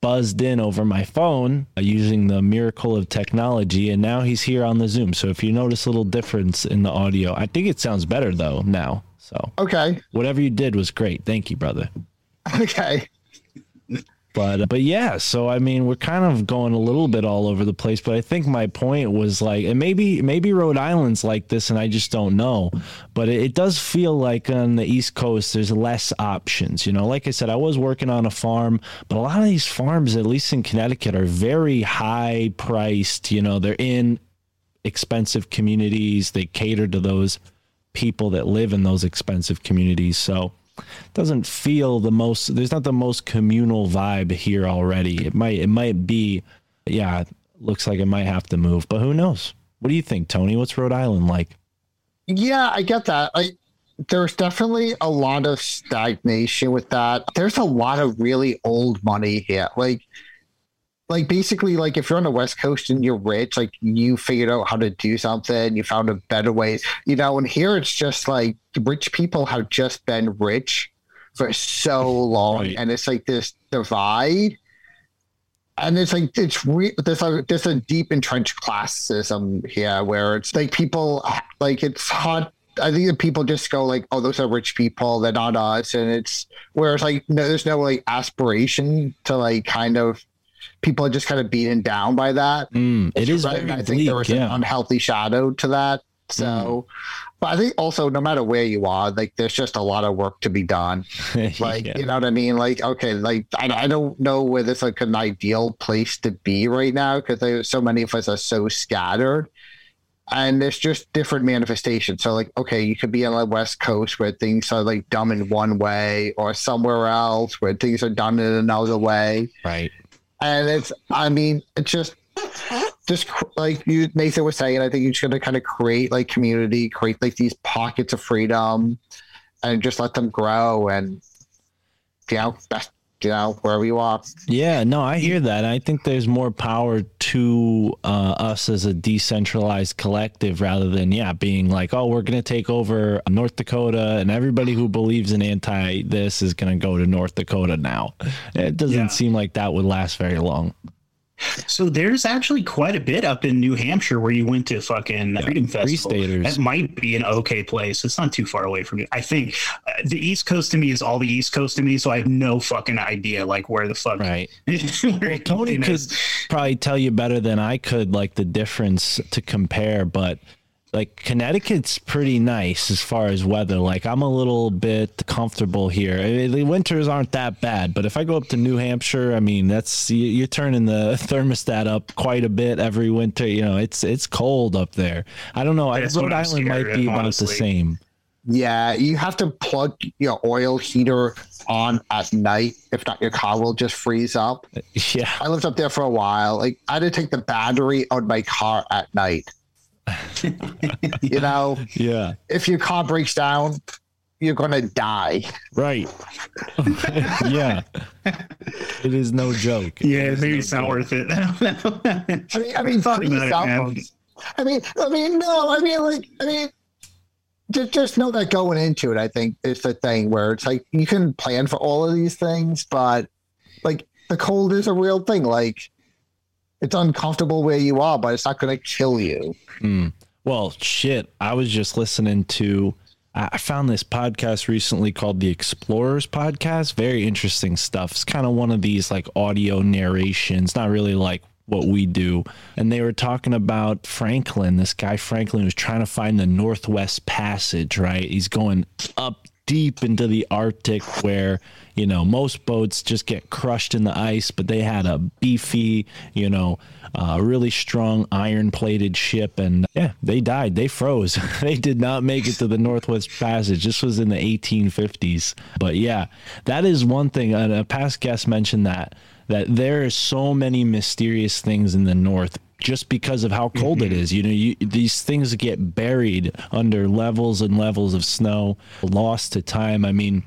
buzzed in over my phone uh, using the miracle of technology, and now he's here on the Zoom. So if you notice a little difference in the audio, I think it sounds better though now. So Okay. whatever you did was great. Thank you, brother. Okay. But uh, but yeah, so I mean, we're kind of going a little bit all over the place. But I think my point was like, and maybe maybe Rhode Island's like this, and I just don't know. But it, it does feel like on the East Coast, there's less options. You know, like I said, I was working on a farm, but a lot of these farms, at least in Connecticut, are very high priced. You know, they're in expensive communities. They cater to those people that live in those expensive communities. So doesn't feel the most there's not the most communal vibe here already. It might it might be yeah, looks like it might have to move, but who knows? What do you think, Tony? What's Rhode Island like? Yeah, I get that. I there's definitely a lot of stagnation with that. There's a lot of really old money here. Like like basically like if you're on the west coast and you're rich like you figured out how to do something you found a better way you know and here it's just like rich people have just been rich for so long Right. and it's like this divide and it's like it's re- there's a there's a deep entrenched classism here where it's like people like it's hard I think that people just go like, "Oh, those are rich people. They're not us," and it's whereas like no, there's no like aspiration to like kind of people are just kind of beaten down by that. Mm, it is Right? I think bleak, there was yeah. Mm. an unhealthy shadow to that. So, but I think also no matter where you are, like there's just a lot of work to be done. Like Yeah. you know what I mean? Like okay, like I, I don't know where there's like an ideal place to be right now because so many of us are so scattered. And there's just different manifestations. So, like, okay, you could be on the West Coast where things are like done in one way, or somewhere else where things are done in another way right. And it's i mean it's just just like you nathan was saying i think you're just going to kind of create like community create like these pockets of freedom and just let them grow and you know best you know wherever you are Yeah, no, I hear that. I think there's more power to uh, us as a decentralized collective rather than, yeah, being like, oh, we're going to take over North Dakota and everybody who believes in anti this is going to go to North Dakota now. It doesn't Yeah. seem like that would last very long. So there's actually quite a bit up in New Hampshire where you went to fucking Freedom Festival. That might be an okay place. It's not too far away from you. I think uh, the East Coast to me is all the East Coast to me, so I have no fucking idea like where the fuck. Right. where Tony could probably tell you better than I could, like the difference to compare, but like Connecticut's pretty nice as far as weather. Like I'm a little bit comfortable here. I mean, the winters aren't that bad, but if I go up to New Hampshire, I mean that's you- you're turning the thermostat up quite a bit every winter. You know, it's it's cold up there. I don't know. That's Rhode Island scared might of, be about the same. yeah you have to plug your oil heater on at night if not your car will just freeze up Yeah. i lived up there for a while like i had to take the battery out my car at night you know Yeah. if your car breaks down you're gonna die Right. yeah. It is no joke. Yeah, maybe it's not worth it. I mean, I mean, Thought about cell man. phones. I mean, I mean, no, I mean, like, I mean, just just know that going into it, I think is the thing where it's like you can plan for all of these things, but like the cold is a real thing. Like, it's uncomfortable where you are, but it's not going to kill you. Mm. Well, shit. I was just listening to. I I found this podcast recently called the Explorers Podcast. Very interesting stuff. It's kind of one of these like audio narrations, not really like what we do. And they were talking about Franklin. This guy Franklin was trying to find the Northwest Passage. Right? He's going up deep into the Arctic where, you know, most boats just get crushed in the ice, but they had a beefy, you know, uh, really strong iron plated ship. And yeah, they died. They froze. they did not make it to the Northwest Passage. This was in the 1850s. But yeah, that is one thing. And a past guest mentioned that, that there are so many mysterious things in the North just because of how cold it is. You know, you, these things get buried under levels and levels of snow, lost to time. I mean,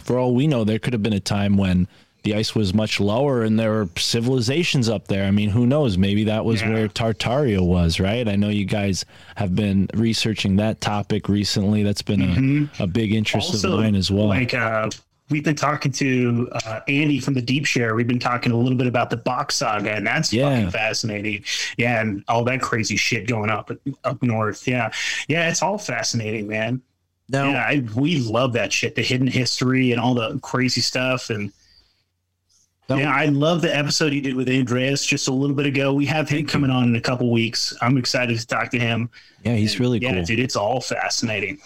for all we know, there could have been a time when the ice was much lower and there were civilizations up there. I mean, who knows? Maybe that was Yeah. where Tartaria was, right? I know you guys have been researching that topic recently. That's been a, a big interest of mine as well. Like uh, we've been talking to uh, Andy from the Deep Share. We've been talking a little bit about the Box Saga, and that's Yeah. fucking fascinating. Yeah, and all that crazy shit going up up north. Yeah, yeah, it's all fascinating, man. now, yeah, I, we love that shit, the hidden history and all the crazy stuff. And Yeah, I love the episode you did with Andreas just a little bit ago. We have him coming on in a couple weeks. I'm excited to talk to him. Yeah, he's really yeah, cool. dude, it's all fascinating.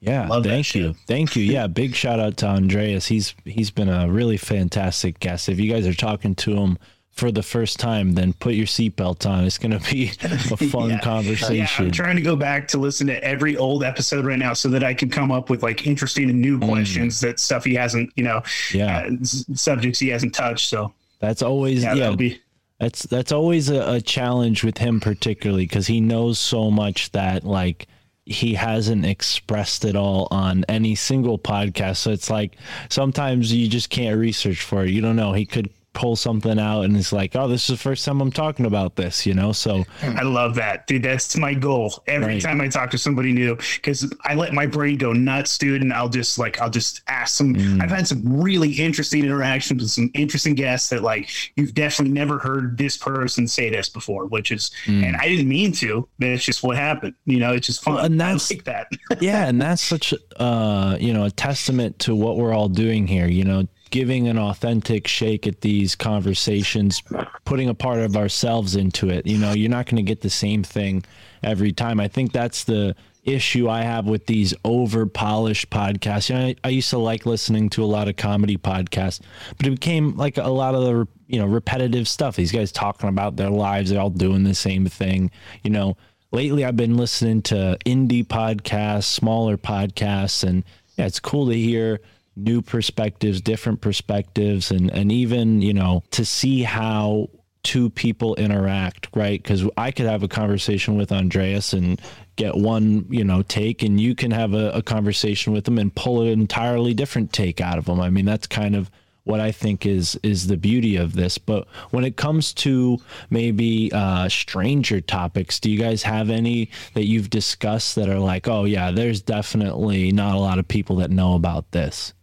Yeah, Love that thank shit. you, thank you. Yeah, big shout out to Andreas. He's he's been a really fantastic guest. If you guys are talking to him for the first time, then put your seatbelt on. It's gonna be a fun Yeah. Yeah, conversation. I'm trying to go back to listen to every old episode right now so that I can come up with like interesting and new questions that stuff he hasn't, you know, Mm. Yeah. uh, subjects he hasn't touched. So That's always yeah, yeah. be That's that's always a, a challenge with him, particularly because he knows so much that like he hasn't expressed it all on any single podcast. So it's like sometimes you just can't research for it. You don't know. He could pull something out and it's like, oh, this is the first time I'm talking about this, you know? So I love that, dude. That's my goal every Right. time I talk to somebody new because I let my brain go nuts, dude. And I'll just like, I'll just ask some. Mm. I've had some really interesting interactions with some interesting guests that like you've definitely never heard this person say this before, which is, and I didn't mean to, but it's just what happened. You know, it's just fun. Mm. Well, and I that's- like that. yeah, and that's such uh, you know, a testament to what we're all doing here, you know, giving an authentic shake at these conversations, putting a part of ourselves into it. You know, you're not going to get the same thing every time. I think that's the issue I have with these over polished podcasts. You know, I, I used to like listening to a lot of comedy podcasts, but it became like a lot of the you know repetitive stuff. These guys talking about their lives, they're all doing the same thing. You know, lately I've been listening to indie podcasts, smaller podcasts, and yeah, it's cool to hear new perspectives, different perspectives, and and even you know to see how two people interact, right? Because I could have a conversation with Andreas and get one, you know, take, and you can have a, a conversation with him and pull an entirely different take out of them. I mean, that's kind of what I think is is the beauty of this. But when it comes to maybe uh, stranger topics, do you guys have any that you've discussed that are like, oh yeah, there's definitely not a lot of people that know about this?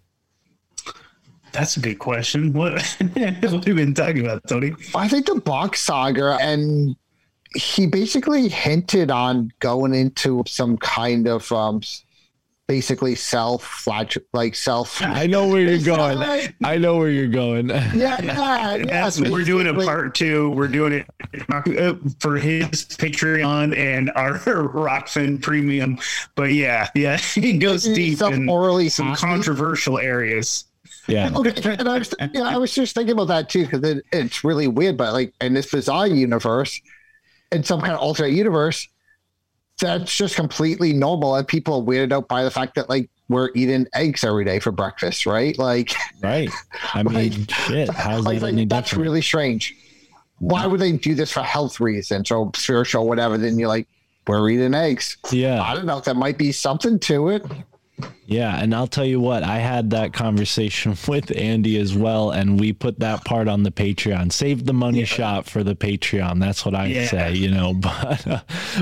That's a good question. What, what have you been talking about, Tony? I think the box saga, and he basically hinted on going into some kind of um, basically self like self. I know where you're going. I know where you're going. Yeah, yeah, yeah. We're doing a part two. We're doing it uh, for his Patreon and our Rokfin Premium. But yeah, yeah, he goes deep Some in orally some happy. controversial areas. Yeah. Okay, and I was, yeah, I was just thinking about that too because it, it's really weird. But like in this bizarre universe, in some kind of alternate universe, that's just completely normal, and people are weirded out by the fact that like we're eating eggs every day for breakfast, right? Like, Right. I mean, shit. How's like, that like, that's different? really strange. Why would they do this for health reasons or spiritual, whatever? Then you're like, we're eating eggs. yeah. I don't know. There might be something to it. Yeah, and I'll tell you what, I had that conversation with Andy as well, and we put that part on the Patreon. Save the money shot for the Patreon. That's what I Yeah. say, you know. But uh,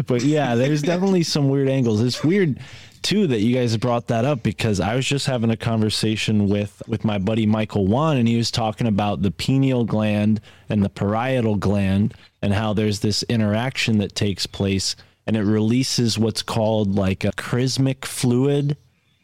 but yeah, there's definitely some weird angles. It's weird too that you guys brought that up because I was just having a conversation with with my buddy Michael Wan, and he was talking about the pineal gland and the parietal gland, and how there's this interaction that takes place, and it releases what's called like a chrismic fluid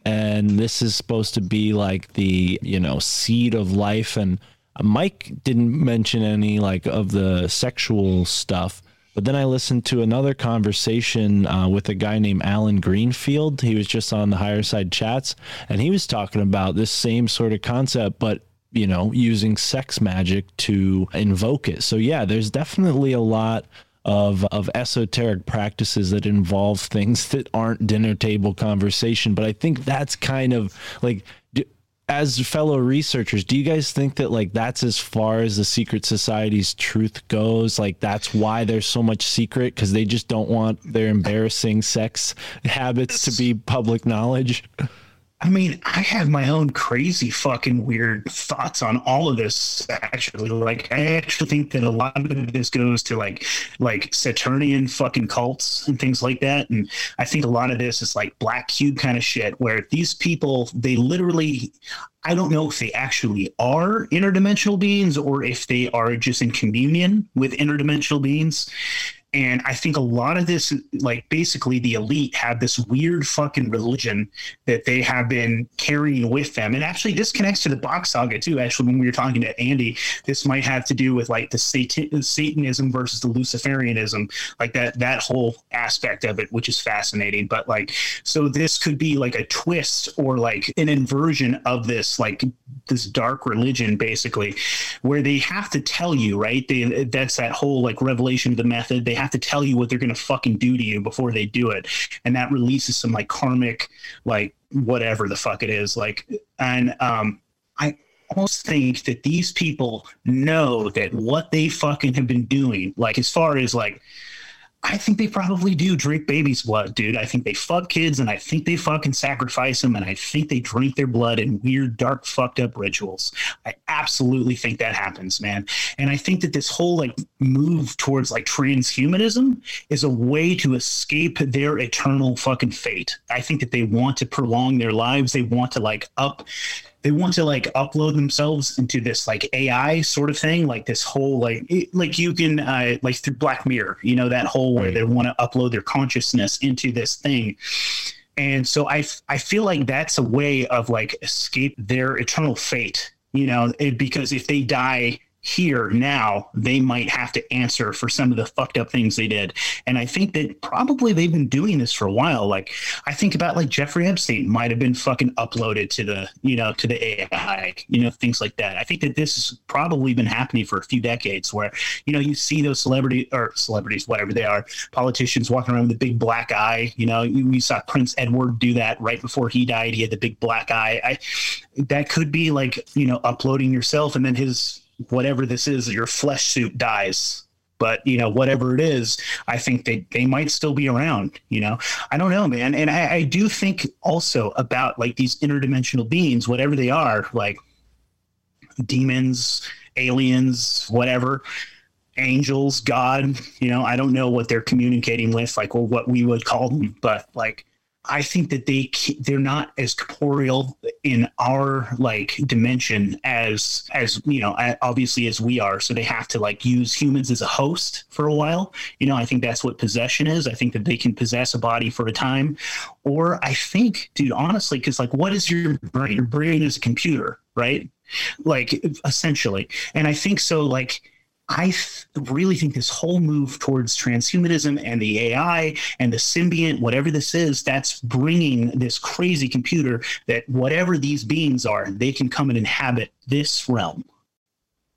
and this is supposed to be like the you know seed of life. And mike didn't mention any like of the sexual stuff. But then i listened to another conversation uh, with a guy named Allen Greenfield. He was just on the Higherside Chats and he was talking about this same sort of concept but you know using sex magic to invoke it. So yeah there's definitely a lot of of esoteric practices that involve things that aren't dinner table conversation. But i think that's kind of like do, as fellow researchers do you guys think that like that's as far as the secret society's truth goes? Like that's why there's so much secret? Because they just don't want their embarrassing sex habits to be public knowledge I mean, I have my own crazy fucking weird thoughts on all of this actually. Like I actually think that a lot of this goes to like like Saturnian fucking cults and things like that. And I think a lot of this is like black cube kind of shit where these people they literally I don't know if they actually are interdimensional beings or if they are just in communion with interdimensional beings. And I think a lot of this, like basically the elite have this weird fucking religion that they have been carrying with them. And actually, this connects to the box saga too. Actually, when we were talking to Andy, this might have to do with like the Satan- Satanism versus the Luciferianism, like that that whole aspect of it, which is fascinating. But like, so this could be like a twist or like an inversion of this, like this dark religion, basically, where they have to tell you, right? They, that's that whole like revelation of the method. They have to tell you what they're going to fucking do to you before they do it, and that releases some like karmic, like whatever the fuck it is, like, and um, I almost think that these people know that what they fucking have been doing, like as far as like I think they probably do drink babies' blood, dude. I think they fuck kids and I think they fucking sacrifice them and I think they drink their blood in weird, dark, fucked up rituals. I absolutely think that happens, man. And I think that this whole like move towards like transhumanism is a way to escape their eternal fucking fate. I think that they want to prolong their lives. They want to like up they want to like upload themselves into this like AI sort of thing, like this whole like it, like you can uh, like through Black Mirror, you know that whole where they want to upload their consciousness into this thing. And so I I feel like that's a way of like escape their eternal fate, you know, it, because if they die here now they might have to answer for some of the fucked up things they did. And i think that probably they've been doing this for a while. Like i think about like jeffrey epstein might have been fucking uploaded to the you know to the ai you know things like that. I think that this has probably been happening for a few decades where you know you see those celebrity or celebrities whatever they are politicians walking around with a big black eye you know you saw prince edward do that right before he died. He had the big black eye. I, that could be like you know uploading yourself and then his whatever this is, your flesh suit dies. But you know, whatever it is, I think they they might still be around. You know, I don't know, man. And I, I do think also about like these interdimensional beings, whatever they are, like demons, aliens, whatever, angels, God. You know, I don't know what they're communicating with, like, or what we would call them, but like I think that they they're not as corporeal in our like dimension as as you know obviously as we are. So they have to like use humans as a host for a while. You know, I think that's what possession is. I think that they can possess a body for a time, or I think, dude, honestly, because like, what is your brain? Your brain is a computer, right? Like essentially, and I think so. Like I th- really think this whole move towards transhumanism and the AI and the symbiont, whatever this is, that's bringing this crazy computer that whatever these beings are, they can come and inhabit this realm.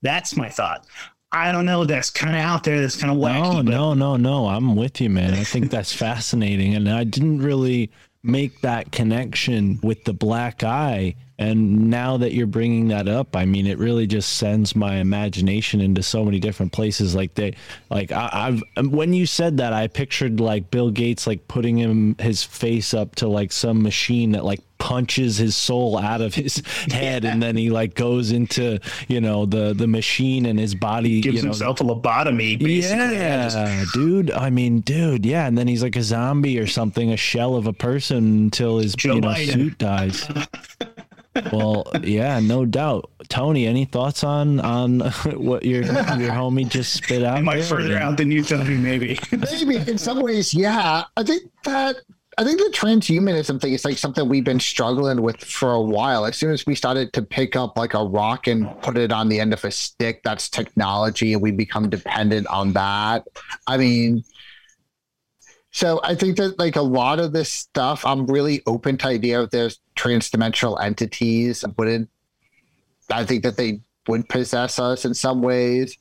That's my thought. I don't know. That's kind of out there. That's kind of wacky. No, but no, no, no. I'm with you, man. I think that's fascinating. And I didn't really make that connection with the black eye. And now that you're bringing that up, I mean, it really just sends my imagination into so many different places. Like they, like I, I've when you said that, I pictured like Bill Gates like putting him his face up to like some machine that like punches his soul out of his head, and then he like goes into you know the the machine and his body gives you know, himself a lobotomy. Basically. yeah, dude. I mean, dude. Yeah, and then he's like a zombie or something, a shell of a person until his Joe you know, Biden. suit dies. well, yeah, no doubt. Tony, any thoughts on on what your your homie just spit out? I might further out than you, Tony. Maybe. Maybe in some ways, yeah. I think that I think the transhumanism thing is like something we've been struggling with for a while. As soon as we started to pick up like a rock and put it on the end of a stick, that's technology, and we become dependent on that. I mean, so I think that like a lot of this stuff, I'm really open to idea of there's transdimensional entities. Wouldn't I think that they would possess us in some ways.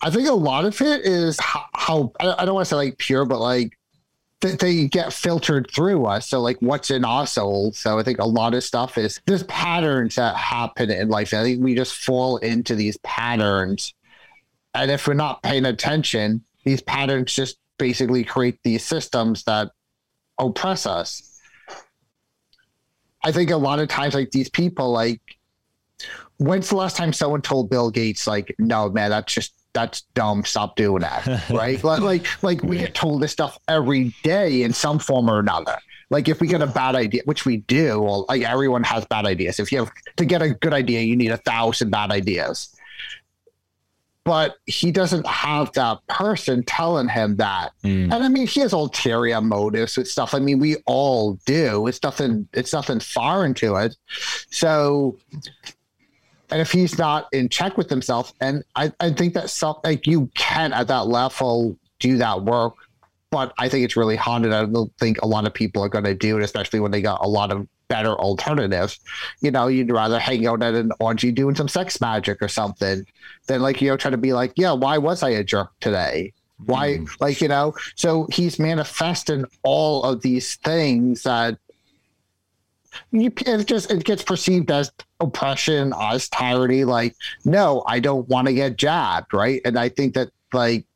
I think a lot of it is how, how I I don't want to say like pure, but like that they get filtered through us. So like what's in our soul. So I think a lot of stuff is there's patterns that happen in life. I think we just fall into these patterns. And if we're not paying attention, these patterns just basically create these systems that oppress us. I think a lot of times like these people like when's the last time someone told Bill Gates like no man that's just that's dumb. Stop doing that right? Like, like like we get told this stuff every day in some form or another. Like if we get a bad idea which we do well like everyone has bad ideas. If you have to get a good idea you need a thousand bad ideas but he doesn't have that person telling him that. Mm. And I mean, he has ulterior motives with stuff. I mean, we all do. It's nothing. It's nothing foreign to it. So, and if he's not in check with himself, and I, I think that self, like you can at that level do that work, but I think it's really hard, and I don't think a lot of people are going to do it, especially when they got a lot of better alternative. You know, you'd rather hang out at an orgy doing some sex magic or something than like you know try to be like, yeah, why was I a jerk today? Why, hmm. like you know? So he's manifesting all of these things that you it just it gets perceived as oppression, as tyranny. Like, no, I don't want to get jabbed, right? And I think that like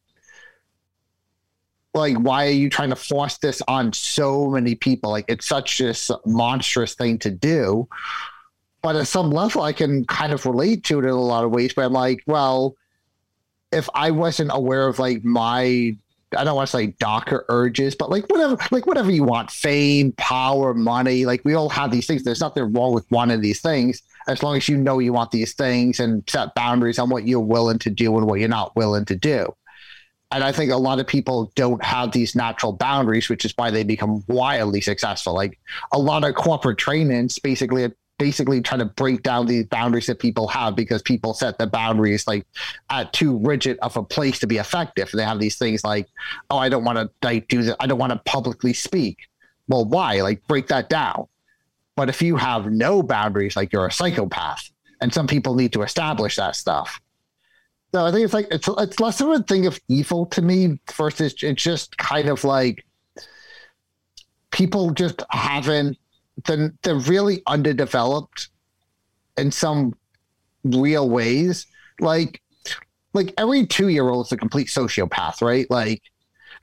like why are you trying to force this on so many people? Like it's such a monstrous thing to do. But at some level i can kind of relate to it in a lot of ways. But i'm like well if i wasn't aware of like my i don't want to say darker urges but like whatever like whatever you want fame power money like we all have these things. There's nothing wrong with one of these things. As long as you know you want these things and set boundaries on what you're willing to do and what you're not willing to do and I think a lot of people don't have these natural boundaries, which is why they become wildly successful. Like a lot of corporate trainings basically basically trying to break down the boundaries that people have because people set the boundaries like at too rigid of a place to be effective. And they have these things like, oh, I don't want to like do that. I don't want to publicly speak. Well, why? Like break that down. But if you have no boundaries, like you're a psychopath, and some people need to establish that stuff. So I think it's like it's it's less of a thing of evil to me. First, it's, just kind of like people just haven't they're, they're really underdeveloped in some real ways. Like like every two year old is a complete sociopath, right? Like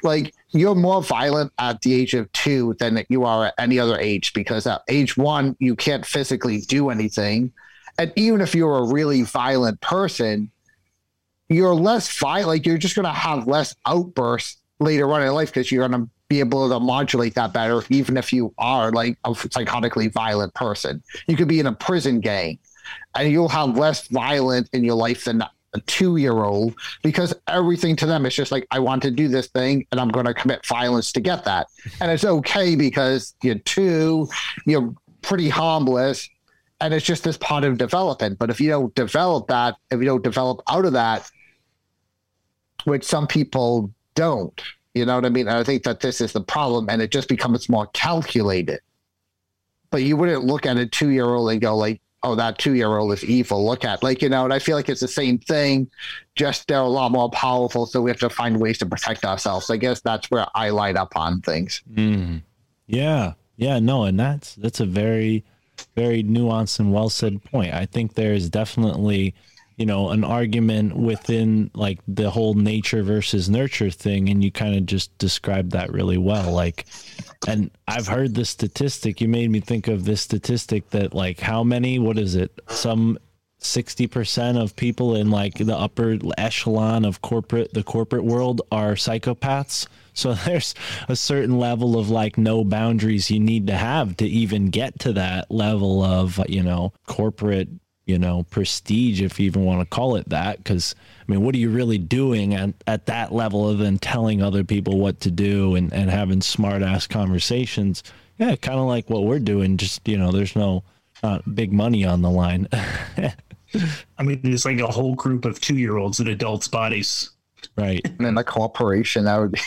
like you're more violent at the age of two than you are at any other age because at age one you can't physically do anything. And even if you're a really violent person, you're less violent. Like you're just going to have less outbursts later on in life because you're going to be able to modulate that better, even if you are like a psychotically violent person. You could be in a prison gang, and you'll have less violent in your life than a two year old because everything to them is just like I want to do this thing and I'm going to commit violence to get that, and it's okay because you're two, you're pretty harmless. And it's just this part of development. But if you don't develop that, if you don't develop out of that, which some people don't. You know what I mean? And I think that this is the problem, and it just becomes more calculated. But you wouldn't look at a two year old and go like, "Oh, that two year old is evil." Look at like you know, and I feel like it's the same thing, just they're a lot more powerful, so we have to find ways to protect ourselves. I guess that's where I light up on things. Mm. Yeah, yeah, no, and that's that's a very, very nuanced and well said point. I think there is definitely, you know, an argument within like the whole nature versus nurture thing, and you kind of just described that really well. Like, and I've heard the statistic. You made me think of this statistic that like how many? What is it? Some. 60% of people in like the upper echelon of corporate the corporate world are psychopaths so there's a certain level of like no boundaries you need to have to even get to that level of you know corporate you know prestige if you even want to call it that. Because i mean what are you really doing at, at that level other than telling other people what to do and, and having smart ass conversations? Yeah kind of like what we're doing just you know there's no not big money on the line. I mean, there's like a whole group of two year olds in adults' bodies. right. And then the corporation that would be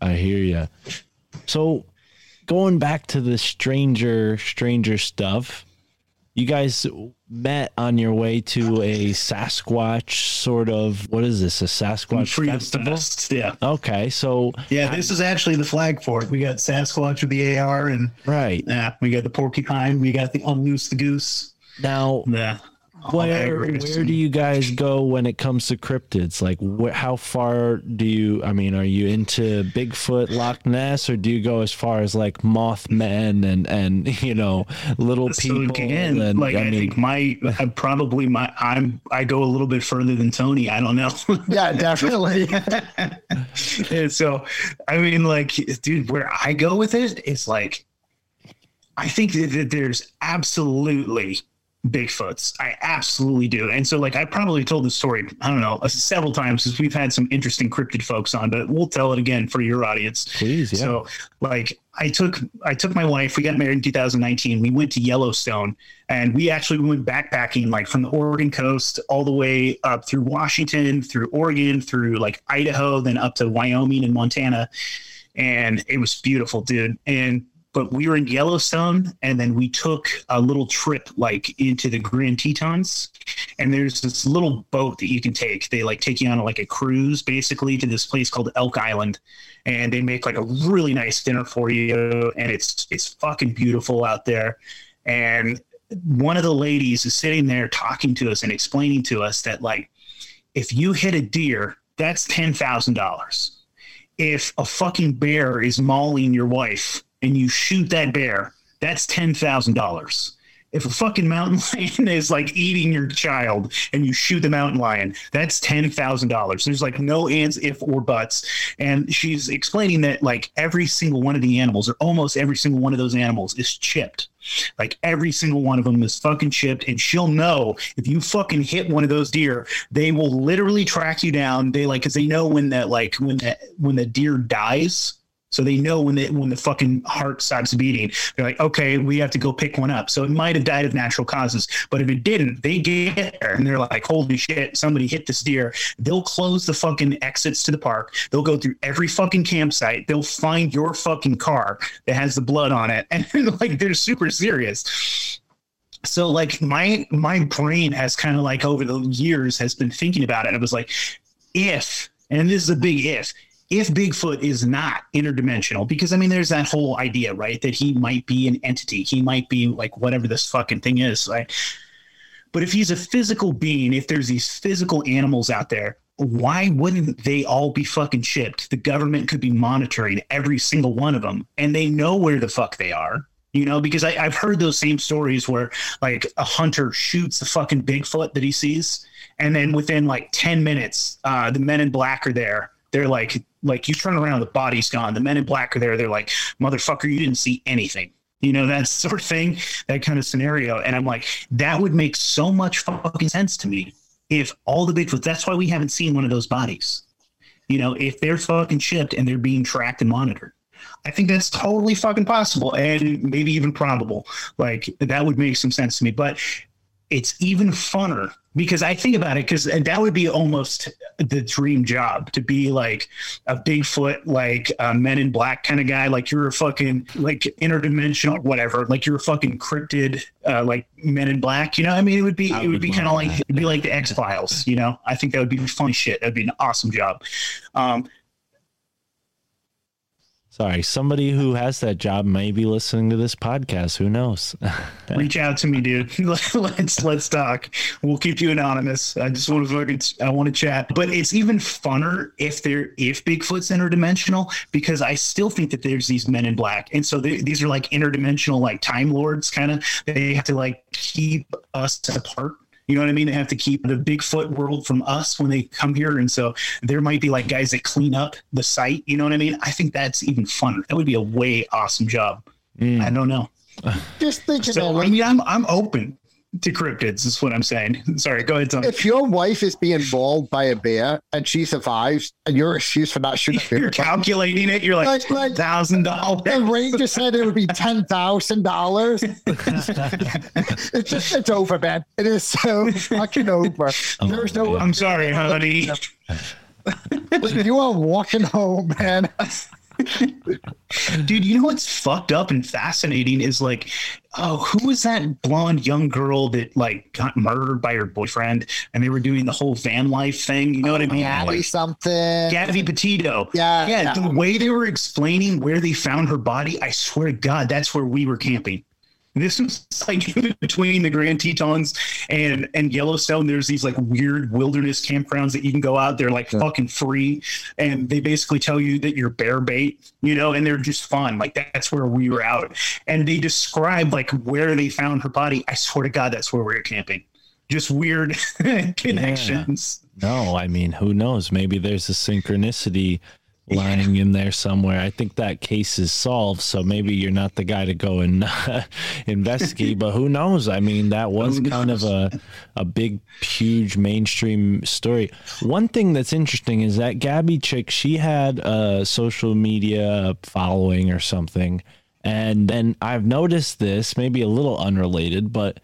I hear you. So, going back to the stranger, stranger stuff, you guys met on your way to a Sasquatch sort of. What is this? A Sasquatch Freedom festival? Fest, Yeah. Okay, so Yeah, this is actually the flag for it. We got Sasquatch with the AR, and right yeah, we got the porcupine. We got the unloose the goose. now, Yeah. Where where do you guys go when it comes to cryptids? Like, wh- how far do you? I mean, are you into Bigfoot, Loch Ness, or do you go as far as like Mothman and and you know little So people? again, and, like I, mean, think my I probably my I'm I go a little bit further than Tony. I don't know. yeah, definitely. and so I mean, like, dude, where I go with it is like, I think that, that there's absolutely Bigfoots. I absolutely do. And so, like, I probably told this story, I don't know, uh, several times because we've had some interesting cryptid folks on, but we'll tell it again for your audience. Please, yeah. So, like, I took I took my wife. We got married in 2019. We went to Yellowstone, and we actually went backpacking, like from the Oregon coast all the way up through Washington, through Oregon, through like Idaho, then up to Wyoming and Montana, and it was beautiful, dude. And but we were in Yellowstone, and then we took a little trip like into the Grand Tetons, and there's this little boat that you can take. They like take you on like a cruise, basically, to this place called Elk Island, and they make like a really nice dinner for you, and it's it's fucking beautiful out there. And one of the ladies is sitting there talking to us and explaining to us that like if you hit a deer, that's ten thousand dollars. If a fucking bear is mauling your wife and you shoot that bear, that's ten thousand dollars. If a fucking mountain lion is like eating your child and you shoot the mountain lion, that's ten thousand dollars. There's like no ands, if or buts. And she's explaining that like every single one of the animals, or almost every single one of those animals, is chipped. Like every single one of them is fucking chipped, and she'll know if you fucking hit one of those deer, they will literally track you down. They like because they know when that like when that when the deer dies. So they know when the when the fucking heart stops beating, they're like, okay, we have to go pick one up. So it might have died of natural causes, but if it didn't, they get there and they're like, holy shit, somebody hit this deer. They'll close the fucking exits to the park. They'll go through every fucking campsite. They'll find your fucking car that has the blood on it, and like they're super serious so like my my brain has kind of like over the years has been thinking about it it was like if and this is a big if if bigfoot is not interdimensional because i mean there's that whole idea right that he might be an entity. He might be like whatever this fucking thing is like but if he's a physical being if there's these physical animals out there why wouldn't they all be fucking shipped? The government could be monitoring every single one of them and they know where the fuck they are you know? Because I, i've heard those same stories where like a hunter shoots the fucking bigfoot that he sees and then within like 10 minutes uh, the men in black are there. They're like like you turn around the body's gone. The men in black are there. They're like motherfucker you didn't see anything. You know that sort of thing that kind of scenario. And i'm like that would make so much fucking sense to me if all the bigfoot that's why we haven't seen one of those bodies. You know if they're fucking shipped and they're being tracked and monitored. I think that's totally fucking possible and maybe even probable. Like that would make some sense to me. But it's even funner because I think about it because that would be almost the dream job to be like a Bigfoot, like a Men in Black kind of guy. Like you're a fucking like interdimensional, whatever. Like you're a fucking cryptid, uh, like Men in Black. You know, I mean, it would be I it would would be kind of like it'd be like the X Files. You know, I think that would be funny shit. That'd be an awesome job. Um, Sorry, somebody who has that job may be listening to this podcast. Who knows? reach out to me, dude. let's let's talk. We'll keep you anonymous. I just want to fucking I want to chat. But it's even funner if they're if Bigfoot's interdimensional because I still think that there's these men in black, and so they, these are like interdimensional like time lords kind of. They have to like keep us apart. You know what I mean? They have to keep the Bigfoot world from us when they come here. And so there might be like guys that clean up the site. You know what I mean? I think that's even funner. That would be a way awesome job. Mm. I don't know. Just thinking, So man, I mean, I'm I'm open to cryptids. Is what I'm saying. Sorry, go ahead, Tom. if your wife is being mauled by a bear and she survives, and you're excused for not shooting a bear, You're calculating it. You're like Like- like- thousand the dollars. ranger said it would be ten thousand dollars. It's just it's over, man. It is so fucking over. Oh, There's no. I'm sorry, honey. You are walking home, man. Dude, you know what's fucked up and fascinating is like, oh, who was that blonde young girl that like got murdered by her boyfriend and they were doing the whole van life thing? You know what I mean? Oh, Abby Like, something. Gabby Petito. Yeah, yeah. yeah. The way they were explaining where they found her body, I swear to God, that's where we were camping. This was like between the Grand Tetons and and Yellowstone. There's these like weird wilderness campgrounds that you can go out. They're like fucking free, and they basically tell you that you're bear bait, you know, and they're just fun. Like that's where we were out, and they described like where they found her body. I swear to God, that's where we were camping. Just weird connections. no, I mean, who knows? Maybe there's a synchronicity lying in there somewhere. I think that case is solved, so maybe you're not the guy to go and uh, investigate. but who knows? I mean, that was kind of a a big, huge mainstream story. One thing that's interesting is that Gabby chick, she had a social media following or something, and then I've noticed this, maybe a little unrelated, but.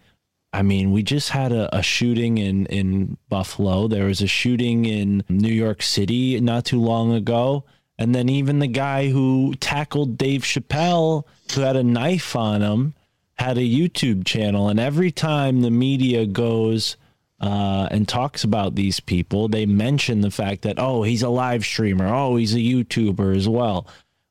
I mean, we just had a, a shooting in, in Buffalo. There was a shooting in New York City not too long ago. And then even the guy who tackled Dave Chappelle, who had a knife on him, had a YouTube channel. And every time the media goes uh, and talks about these people, they mention the fact that, oh, he's a live streamer. Oh, he's a YouTuber as well.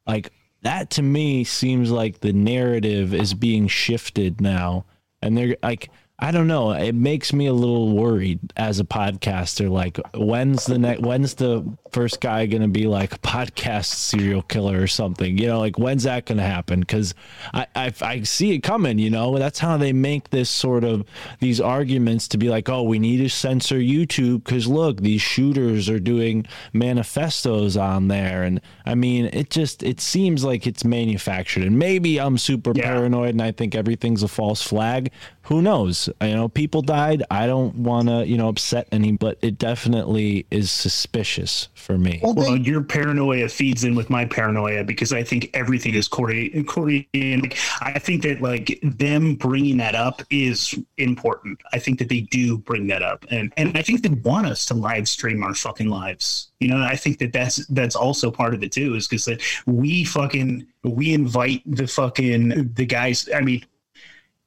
Like, that to me seems like the narrative is being shifted now. And they're like, I don't know. It makes me a little worried as a podcaster. Like, when's the next? When's the first guy gonna be like podcast serial killer or something? You know, like when's that gonna happen? Because I, I I see it coming. You know, that's how they make this sort of these arguments to be like, oh, we need to censor YouTube because look, these shooters are doing manifestos on there, and I mean, it just it seems like it's manufactured. And maybe I'm super Yeah. paranoid and I think everything's a false flag. Who knows? You know, people died. I don't want to, you know, upset any, but it definitely is suspicious for me. Well, Well, they, your paranoia feeds in with my paranoia because I think everything is coordinated. coordinated. I think that like them bringing that up is important. I think that they do bring that up, and and I think they want us to live stream our fucking lives. You know, I think that that's that's also part of it too, is because that we fucking we invite the fucking the guys. I mean,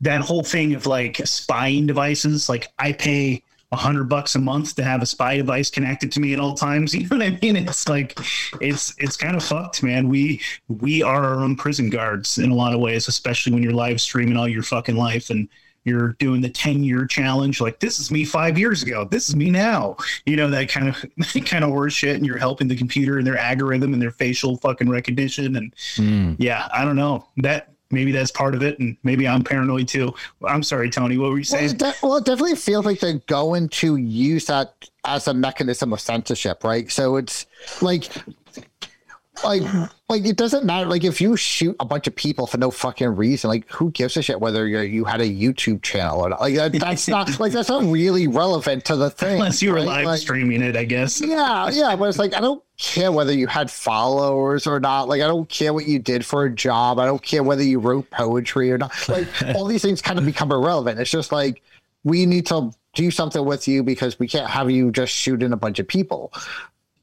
that whole thing of like spying devices. Like I pay a hundred bucks a month to have a spy device connected to me at all times. You know what I mean? It's like it's it's kind of fucked, man. We we are our own prison guards in a lot of ways, especially when you're live streaming all your fucking life and you're doing the 10 year challenge like this is me five years ago this is me now you know that kind of that kind of horse shit and you're helping the computer and their algorithm and their facial fucking recognition and Mm. yeah i don't know that maybe that's part of it and maybe i'm paranoid too i'm sorry tony what were you well, saying it de- well, it definitely feels like they're going to use that as a mechanism of censorship, right? So it's like, like, like it doesn't matter. Like if you shoot a bunch of people for no fucking reason, like who gives a shit whether you you had a YouTube channel or not? Like that, that's not like that's not really relevant to the thing. unless you were right? live Like- streaming it i guess Yeah, yeah, but it's like I don't care whether you had followers or not. Like I don't care what you did for a job. I don't care whether you wrote poetry or not. Like all these things kind of become irrelevant. It's just like we need to do something with you because we can't have you just shooting a bunch of people.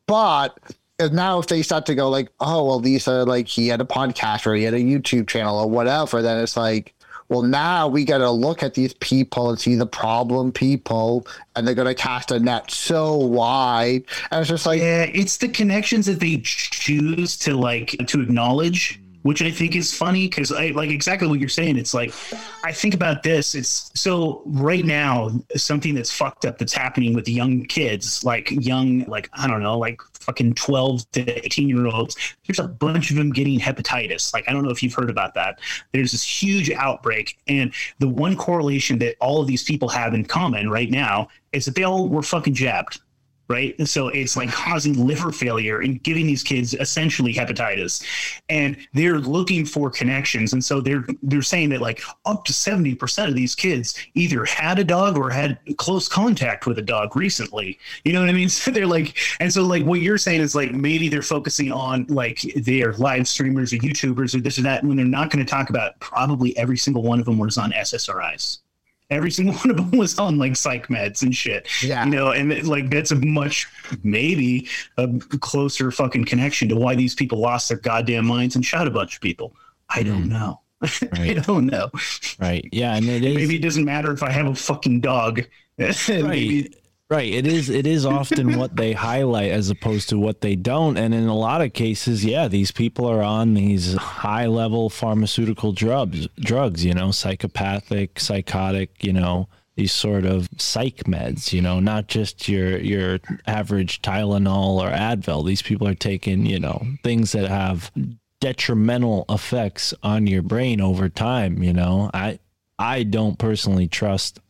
But now if they start to go like, oh well, these are like he had a podcast or he had a YouTube channel or whatever, then it's like, well, now we got to look at these people and see the problem people, and they're going to cast a net so wide, and it's just like, Yeah, it's the connections that they choose to like to acknowledge, which I think is funny because I like exactly what you're saying. It's like I think about this. It's so right now something that's fucked up that's happening with young kids, like young, like I don't know, like fucking 12 to 18 year olds. There's a bunch of them getting hepatitis. Like I don't know if you've heard about that. There's this huge outbreak, and the one correlation that all of these people have in common right now is that they all were fucking jabbed right? So it's like causing liver failure and giving these kids essentially hepatitis. And they're looking for connections. And so they're they're saying that like up to 70% of these kids either had a dog or had close contact with a dog recently. You know what I mean? So they're like and so like what you're saying is like maybe they're focusing on like they're live streamers or YouTubers or this or that when they're not going to talk about probably every single one of them was on SSRIs. Every single one of them was on like psych meds and shit yeah, you know and it- like that's a much maybe a closer fucking connection to why these people lost their goddamn minds and shot a bunch of people i don't mm-hmm. know i Right. don't know Right. Yeah. And it is. maybe it doesn't matter if i have a fucking dog Maybe- right. It is it is often what they highlight as opposed to what they don't. And in a lot of cases yeah these people are on these high level pharmaceutical drugs drugs you know psychopathic psychotic you know these sort of psych meds you know not just your your average tylenol or advil. These people are taking you know things that have detrimental effects on your brain over time you know. I i don't personally trust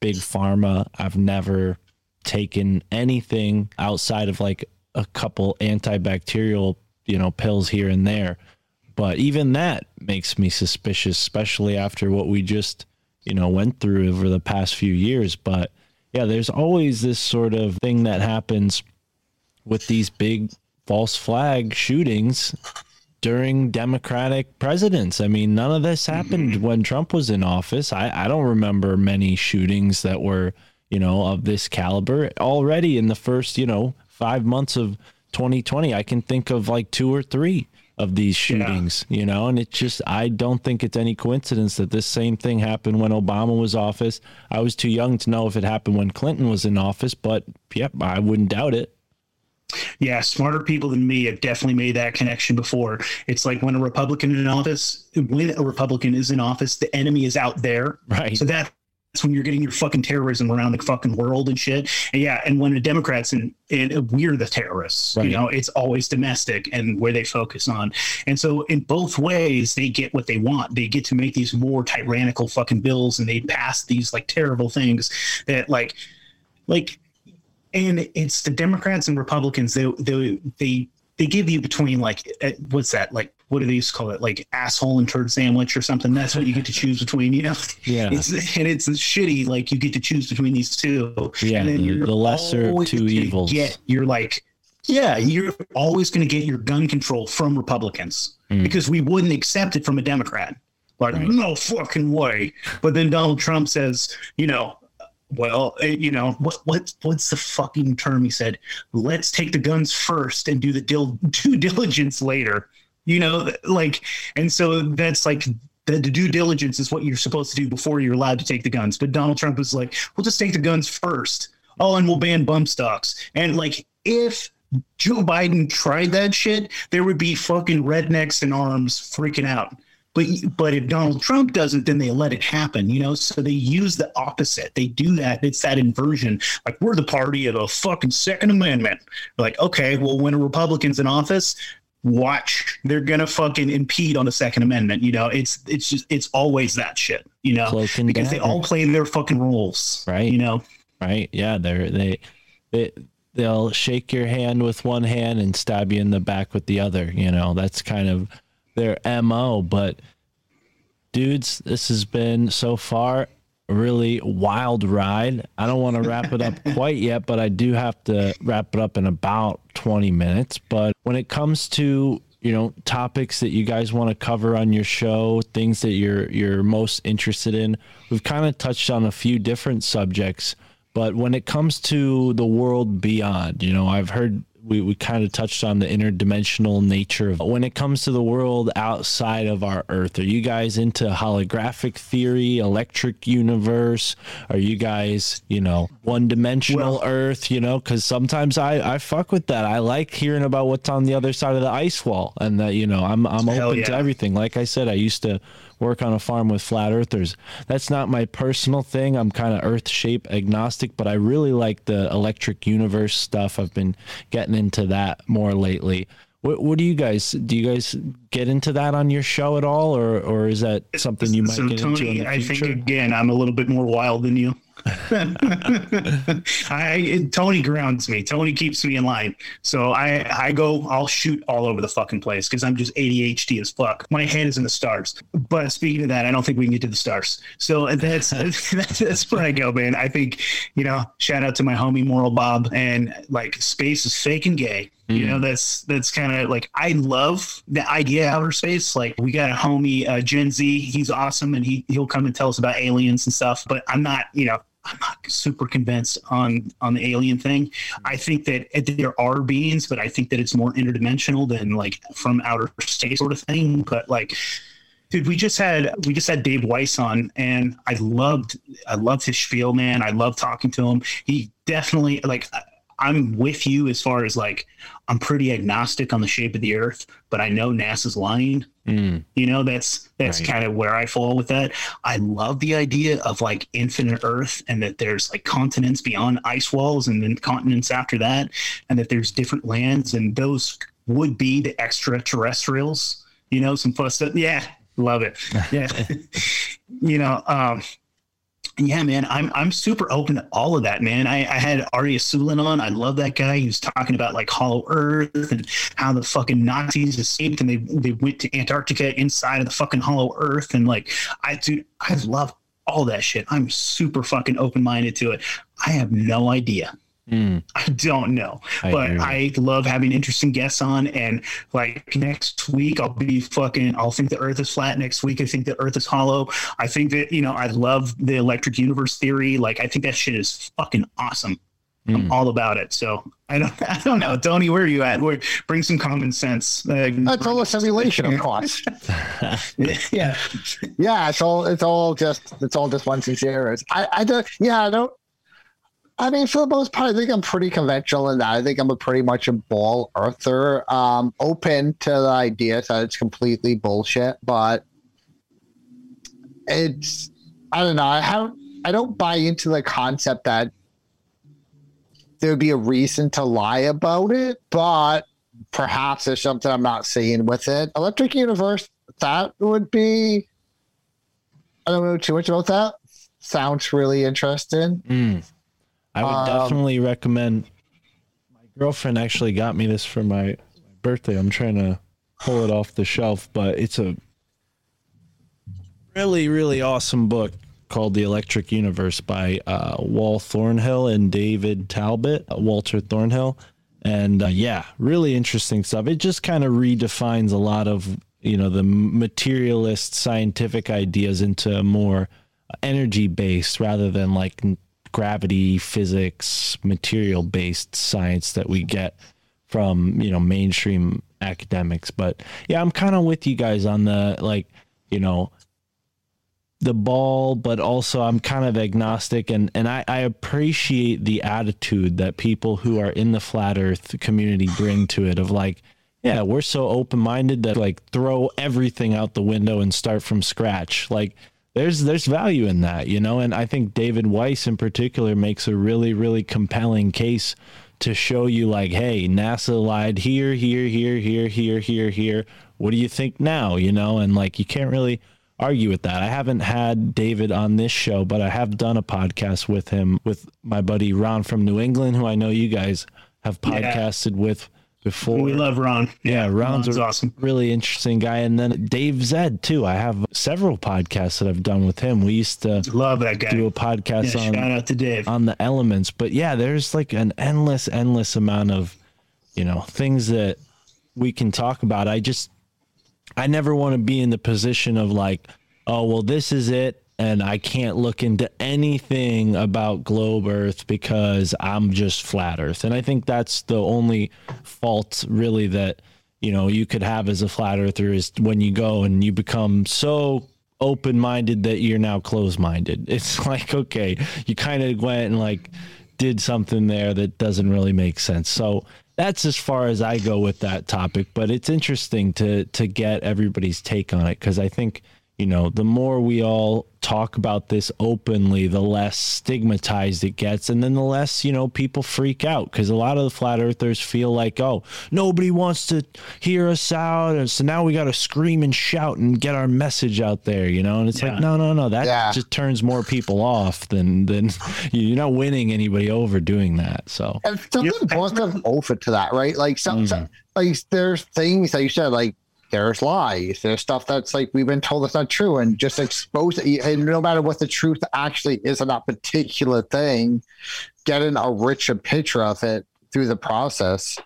big pharma. I've never taken anything outside of like a couple antibacterial you know, pills here and there. But even that makes me suspicious, especially after what we just, you know, went through over the past few years. But yeah, there's always this sort of thing that happens with these big false flag shootings during Democratic presidents. I mean, none of this happened when Trump was in office. I, I don't remember many shootings that were, you know, of this caliber. Already in the first, you know, five months of 2020, I can think of like two or three of these shootings, you know, and it's just, I don't think it's any coincidence that this same thing happened when Obama was office. I was too young to know if it happened when Clinton was in office, but yep, I wouldn't doubt it. Yeah, smarter people than me have definitely made that connection before. It's like when a Republican in office, when a Republican is in office, the enemy is out there. Right. So that- that's when you're getting your fucking terrorism around the fucking world and shit. And yeah, and when a Democrats and, and we're the terrorists, Right. you know, it's always domestic and where they focus on. And so in both ways, they get what they want. They get to make these more tyrannical fucking bills and they pass these like terrible things that like like and it's the Democrats and Republicans. They they they they give you between like uh, what's that like what do they used to call it like asshole and turd sandwich or something. That's what you get to choose between. You know, Yeah. it's, and it's shitty. Like you get to choose between these two. Yeah, and then the- you're the lesser of two evils. Get you're like. Yeah, you're always going to get your gun control from Republicans because we wouldn't accept it from a Democrat. Like, Mm. Right. no fucking way. But then Donald Trump says, you know, well, eh, you know, what what what's the fucking term he said? Let's take the guns first and do the dil- due diligence later. You know, like, and so that's like the, due diligence is what you're supposed to do before you're allowed to take the guns. But Donald Trump is like, we'll just take the guns first. Oh, and we'll ban bump stocks. And like, if Joe Biden tried that shit, there would be fucking rednecks in arms freaking out. But but if Donald Trump doesn't, then they let it happen, you know. So they use the opposite. They do that. It's that inversion. Like we're the party of the fucking Second Amendment. Like okay, well when a Republican's in office, watch they're gonna fucking impede on the Second Amendment. You know, it's it's just it's always that shit. You know, because they all play their fucking roles, Right. You know, right? Yeah, they're they they they'll shake your hand with one hand and stab you in the back with the other. You know, that's kind of their mo. But dudes, this has been so far really wild ride. I don't want to wrap it up quite yet, but I do have to wrap it up in about 20 minutes. But when it comes to you know topics that you guys want to cover on your show things that you're you're most interested in we've kind of touched on a few different subjects but when it comes to the world beyond you know i've heard we, we kind of touched on the interdimensional nature of when it comes to the world outside of our earth are you guys into holographic theory electric universe? Are you guys you know one dimensional earth you know? Because sometimes i i fuck with that. I like hearing about what's on the other side of the ice wall and that you know i'm i'm open to everything. Like i said i used to work on a farm with flat earthers. That's not my personal thing. I'm kind of earth shape agnostic but i really like the electric universe stuff. I've been getting into that more lately. What, what do you guys do you guys get into that on your show at all or or is that something you might so get into in Tony, the I think again, I'm a little bit more wild than you. I Tony grounds me. Tony keeps me in line. So I I go. I'll shoot all over the fucking place because I'm just ADHD as fuck. My head is in the stars. But speaking of that, I don't think we can get to the stars. So that's that's, that's where I go, man. I think you know. Shout out to my homie Moral Bob and like space is fake and gay. You know, that's that's kind of like I love the idea of outer space. Like we got a homie uh, Gen Z, he's awesome, and he he'll come and tell us about aliens and stuff. But I'm not, you know, I'm not super convinced on on the alien thing. I think that there are beings, but I think that it's more interdimensional than like from outer space sort of thing. But like. Dude, we just had we just had Dave Weiss on, and I loved I loved his spiel, man. I love talking to him. He definitely like I'm with you as far as like I'm pretty agnostic on the shape of the Earth, but I know NASA's lying. Mm, You know, that's that's Right. kind of where I fall with that. I love the idea of like infinite Earth and that there's like continents beyond ice walls and then continents after that, and that there's different lands, and those would be the extraterrestrials. You know, some fun stuff. Yeah, love it. Yeah, you know, um, Yeah, man, I'm I'm super open to all of that, man. I, I had Arya Sulin on. I love that guy. He was talking about like Hollow Earth and how the fucking Nazis escaped and they they went to Antarctica inside of the fucking Hollow Earth and like I dude, I love all that shit. I'm super fucking open minded to it. I have no idea. Mm, I don't know, I but hear. I love having interesting guests on. And like next week, I'll be fucking. I'll think the Earth is flat. Next week, I think the Earth is hollow. I think that you know, I love the electric universe theory. Like, I think that shit is fucking awesome. I'm Mm. all about it. So I don't, I don't know, Tony. Where are you at? Where, bring some common sense. Uh, That's all a simulation, of course. yeah, yeah, it's all it's all just it's all just ones and zeros. I I don't yeah I don't. I mean, for the most part, I think I'm pretty conventional in that. I think I'm a pretty much a ball earther, um, open to the idea that it's completely bullshit, but it's I don't know. I haven't I don't buy into the concept that there would be a reason to lie about it, but perhaps there's something I'm not seeing with it. Electric Universe, that would be. I don't know too much about that. Sounds really interesting. Mm. I would Um, definitely recommend. My girlfriend actually got me this for my, birthday. I'm trying to pull it off the shelf, but it's a really, really awesome book called The Electric Universe by uh, Wal Thornhill and David Talbot, uh, Walter Thornhill. And uh, yeah, really interesting stuff. It just kind of redefines a lot of, you know, the materialist scientific ideas into more energy based rather than like gravity physics material based science that we get from you know mainstream academics. But yeah i'm kind of with you guys on the like you know the ball but also i'm kind of agnostic. And and I, I appreciate the attitude that people who are in the flat earth community bring to it of like yeah we're so open-minded that like throw everything out the window and start from scratch. Like there's there's value in that you know? And i think david weiss in particular makes a really really compelling case to show you like hey nasa lied here here here here here here here. What do you think now you know? And like you can't really argue with that. I haven't had david on this show but i have done a podcast with him with my buddy ron from new england who i know you guys have Yeah. podcasted with before we love Ron. yeah, Ron's, Ron's a awesome. really interesting guy. And then Dave Zed too. I have several podcasts that I've done with him. We used to Love that guy. do a podcast Yeah, on shout out to Dave. on the elements. But yeah, there's like an endless, endless amount of, you know, things that we can talk about. I just, I never want to be in the position of like, oh, well, this is it. And I can't look into anything about globe Earth because I'm just flat Earth. And I think that's the only fault really that, you know, you could have as a flat earther is when you go and you become so open minded that you're now closed minded. It's like, okay, you kind of went and like did something there that doesn't really make sense. So that's as far as I go with that topic, but it's interesting to to get everybody's take on it because I think you know the more we all talk about this openly the less stigmatized it gets and then the less you know people freak out because a lot of the flat earthers feel like oh nobody wants to hear us out and so now we got to scream and shout and get our message out there you know and it's Yeah. like no no no that Yeah. just turns more people off than than you're not winning anybody over doing that so And something Yeah. positive over to that, right? Like some, Mhm. some like there's things that you said, like there's lies, there's stuff that's like we've been told that's not true, and just expose it. And no matter what the truth actually is on that particular thing, getting a richer picture of it through the process.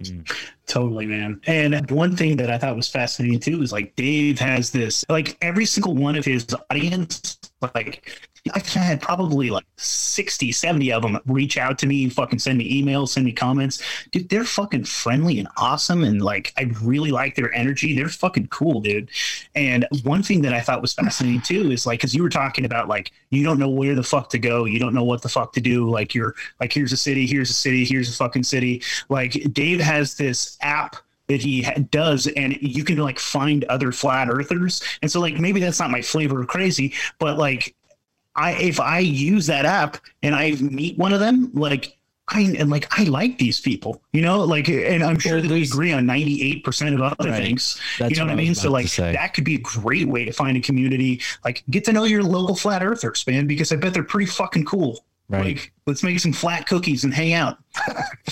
Mm. Totally, man. And one thing that I thought was fascinating too is like Dave has this, like every single one of his audience, like I've had probably like 60, 70 of them reach out to me, fucking send me emails, send me comments. Dude, they're fucking friendly and awesome. And like, I really like their energy. They're fucking cool, dude. And one thing that I thought was fascinating too is like, cause you were talking about like, you don't know where the fuck to go. You don't know what the fuck to do. Like, you're like, here's a city, here's a city, here's a fucking city. Like, Dave has this app that he ha- does and you can like find other flat earthers and so like maybe that's not my flavor of crazy but like i if i use that app and i meet one of them like I and like I like these people, you know, like, and I'm sure we agree on 98 percent of other Right. things. That's you know what, I mean? So like that could be a great way to find a community. Like get to know your local flat earthers, man, because I bet they're pretty fucking cool. Right. Like let's make some flat cookies and hang out.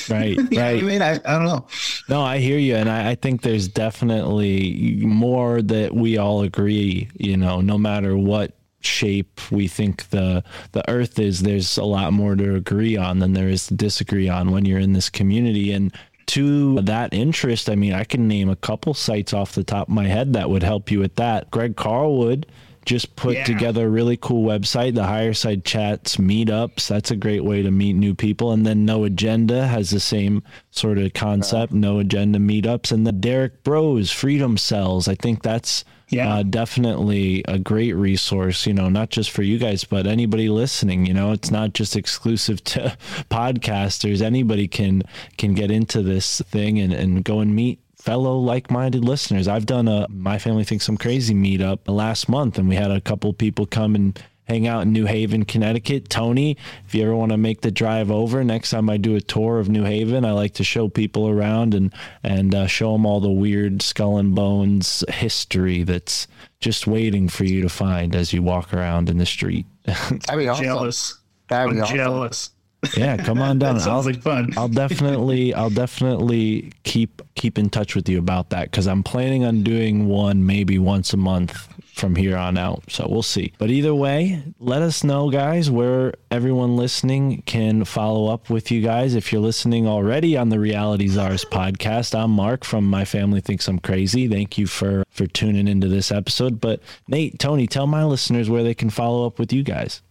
right, what I mean, I, I don't know. No, I hear you, and I, I think there's definitely more that we all agree. You know, no matter what shape we think the the Earth is, there's a lot more to agree on than there is to disagree on when you're in this community. And to that interest, I mean, I can name a couple sites off the top of my head that would help you with that. Greg Carlwood just put Yeah. together a really cool website, the Higherside Chats meetups. That's a great way to meet new people. And then No Agenda has the same sort of concept, uh-huh. No Agenda meetups. And the Derrick Broze Freedom Cells. I think that's Yeah. uh, definitely a great resource, you know, not just for you guys, but anybody listening, you know, it's not just exclusive to podcasters. Anybody can, can get into this thing and, and go and meet fellow like-minded listeners. I've done a My Family Thinks I'm Crazy meetup last month and we had a couple people come and hang out in New Haven, Connecticut. Tony, if you ever want to make the drive over, next time I do a tour of New Haven, I like to show people around and and uh, show them all the weird skull and bones history that's just waiting for you to find as you walk around in the street. That'd be awesome. Jealous. That'd be I'm awesome. jealous. yeah, come on down. That sounds I'll, like fun. I'll definitely I'll definitely keep keep in touch with you about that cuz I'm planning on doing one maybe once a month from here on out. So we'll see. But either way, let us know guys where everyone listening can follow up with you guys. If you're listening already on the Reality Czars podcast, I'm Mark from My Family Thinks I'm Crazy. Thank you for for tuning into this episode. But Nate, Tony, tell my listeners where they can follow up with you guys.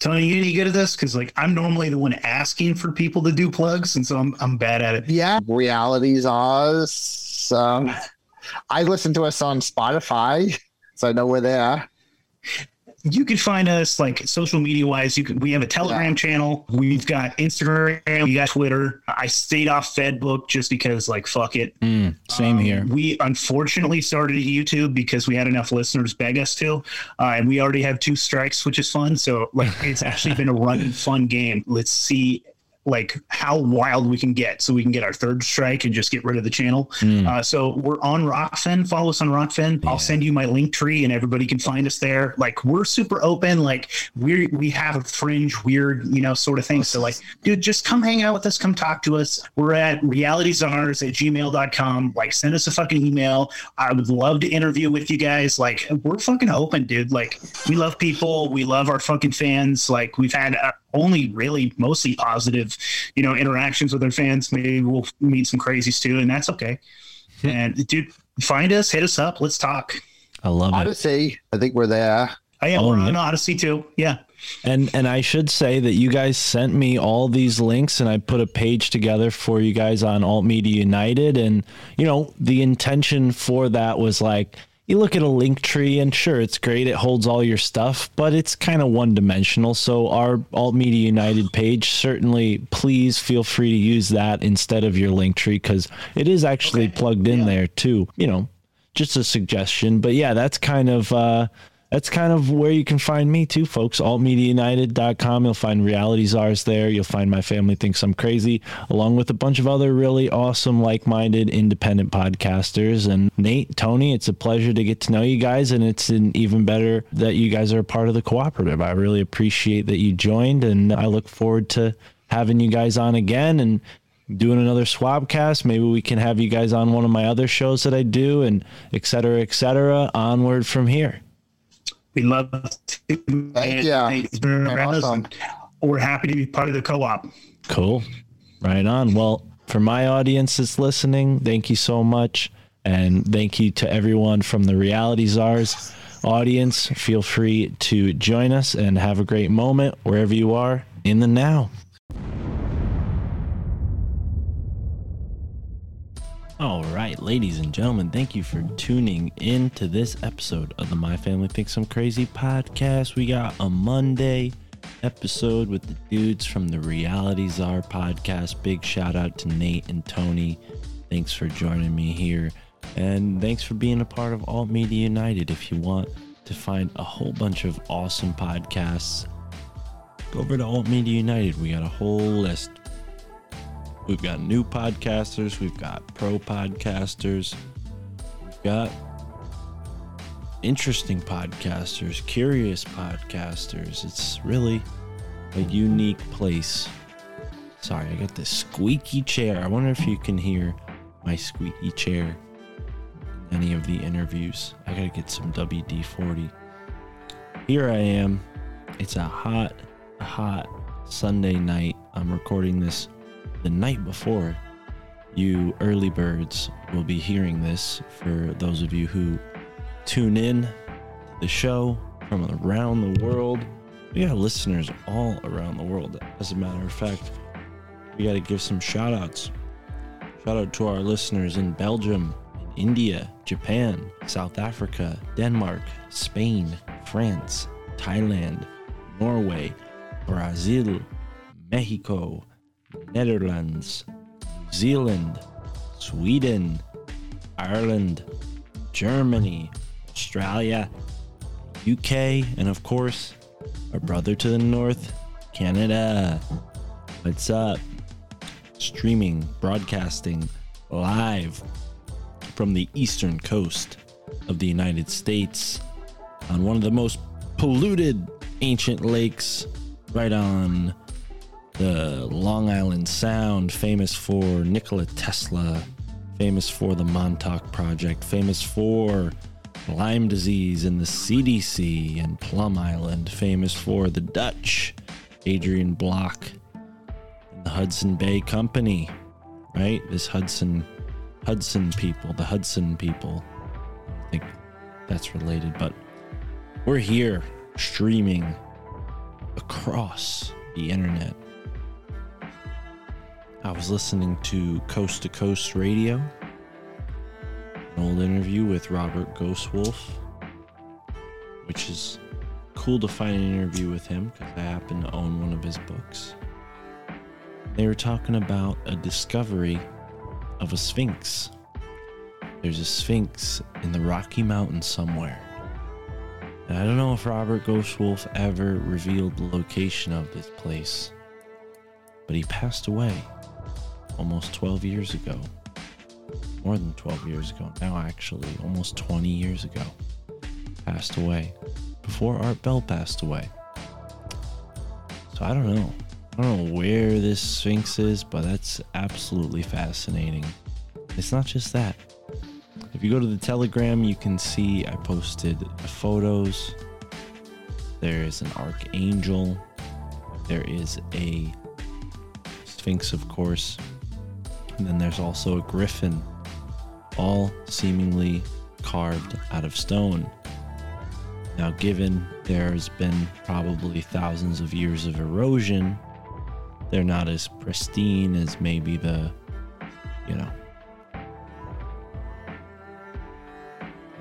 Tony, you any good at this? Because like I'm normally the one asking for people to do plugs, and so I'm I'm bad at it. Yeah, Reality Czars. Um, I listen to us on Spotify, so I know we're. You can find us like social media wise. You can. We have a Telegram channel. We've got Instagram. We got Twitter. I stayed off FedBook just because like fuck it. Mm, same Um, here. We unfortunately started at YouTube because we had enough listeners beg us to, uh, and we already have two strikes, which is fun. So like, it's actually been a running fun game. Let's see like how wild we can get, so we can get our third strike and just get rid of the channel. Mm. Uh, so we're on Rokfin. Follow us on Rokfin. I'll send you my link tree, and everybody can find us there. Like we're super open. Like we we have a fringe, weird, you know, sort of thing. So like, dude, just come hang out with us. Come talk to us. We're at realityczars at gmail.com. Like send us a fucking email. I would love to interview with you guys. Like we're fucking open, dude. Like we love people. We love our fucking fans. Like we've had. Only really mostly positive, you know, interactions with our fans. Maybe we'll meet some crazies too, and that's okay. Hmm. And dude, find us, hit us up, let's talk. I love it. Odysee, I think we're there. Oh, I am Oh, we're yeah. on Odysee too. Yeah. And and I should say that you guys sent me all these links and I put a page together for you guys on Alt Media United and you know the intention for that was like you look at a link tree and sure it's great it holds all your stuff but it's kind of one dimensional so our Alt Media United page certainly please feel free to use that instead of your link tree cuz it is actually plugged in there too you know just a suggestion but yeah that's kind of uh that's kind of where you can find me too, folks. AltMediaUnited.com. You'll find Reality Czars there. You'll find My Family Thinks I'm Crazy, along with a bunch of other really awesome, like minded, independent podcasters. And Nate, Tony, it's a pleasure to get to know you guys. And it's an even better that you guys are a part of the cooperative. I really appreciate that you joined. And I look forward to having you guys on again and doing another swabcast. Maybe we can have you guys on one of my other shows that I do and et cetera, et cetera. Onward from here. We love to Thank you. Thanks for having us. Awesome. We're happy to be part of the co-op. Cool. Right on. Well, for my audience that's listening, thank you so much. And thank you to everyone from the Reality Czars audience. Feel free to join us and have a great moment wherever you are in the now. All right, ladies and gentlemen, thank you for tuning in to this episode of the My Family Thinks I'm Crazy podcast. We got a Monday episode with the dudes from the Reality Czar podcast. Big shout out to Nate and Tony. Thanks for joining me here. And thanks for being a part of Alt Media United. If you want to find a whole bunch of awesome podcasts Go over to Alt Media United. We got a whole list. We've got new podcasters, we've got pro podcasters, we've got interesting podcasters, curious podcasters. It's really a unique place. Sorry, I got this squeaky chair. I wonder if you can hear my squeaky chair in any of the interviews. I gotta get some WD 40. Here I am. It's a hot, hot Sunday night. I'm recording this the night before. You early birds will be hearing this for those of you who tune in to the show from around the world. We got listeners all around the world. As a matter of fact, we got to give some shout outs. Shout out to our listeners in Belgium, in India, Japan, South Africa, Denmark, Spain, France, Thailand, Norway, Brazil, Mexico, Netherlands, New Zealand, Sweden, Ireland, Germany, Australia, UK, and of course, our brother to the north, Canada. What's up? Streaming, broadcasting live from the eastern coast of the United States on one of the most polluted ancient lakes right on the Long Island Sound, famous for Nikola Tesla, famous for the Montauk Project, famous for Lyme disease and the CDC, and Plum Island, famous for the Dutch, Adrian Block, and the Hudson Bay Company, right? This Hudson, Hudson people, the Hudson people. I think that's related, but we're here streaming across the internet. I was listening to Coast to Coast Radio, an old interview with Robert Ghostwolf, which is cool to find an interview with him because I happen to own one of his books. They were talking about a discovery of a sphinx. There's a sphinx in the Rocky Mountains somewhere. And I don't know if Robert Ghostwolf ever revealed the location of this place, but he passed away almost 12 years ago. More than 12 years ago now, actually, almost 20 years ago. Passed away before Art Bell passed away. So I don't know. I don't know where this Sphinx is, but that's absolutely fascinating. It's not just that. If you go to the Telegram, you can see I posted photos. There is an archangel. There is a Sphinx, of course. And then there's also a griffin, all seemingly carved out of stone. Now, given there's been probably thousands of years of erosion, they're not as pristine as maybe the, you know,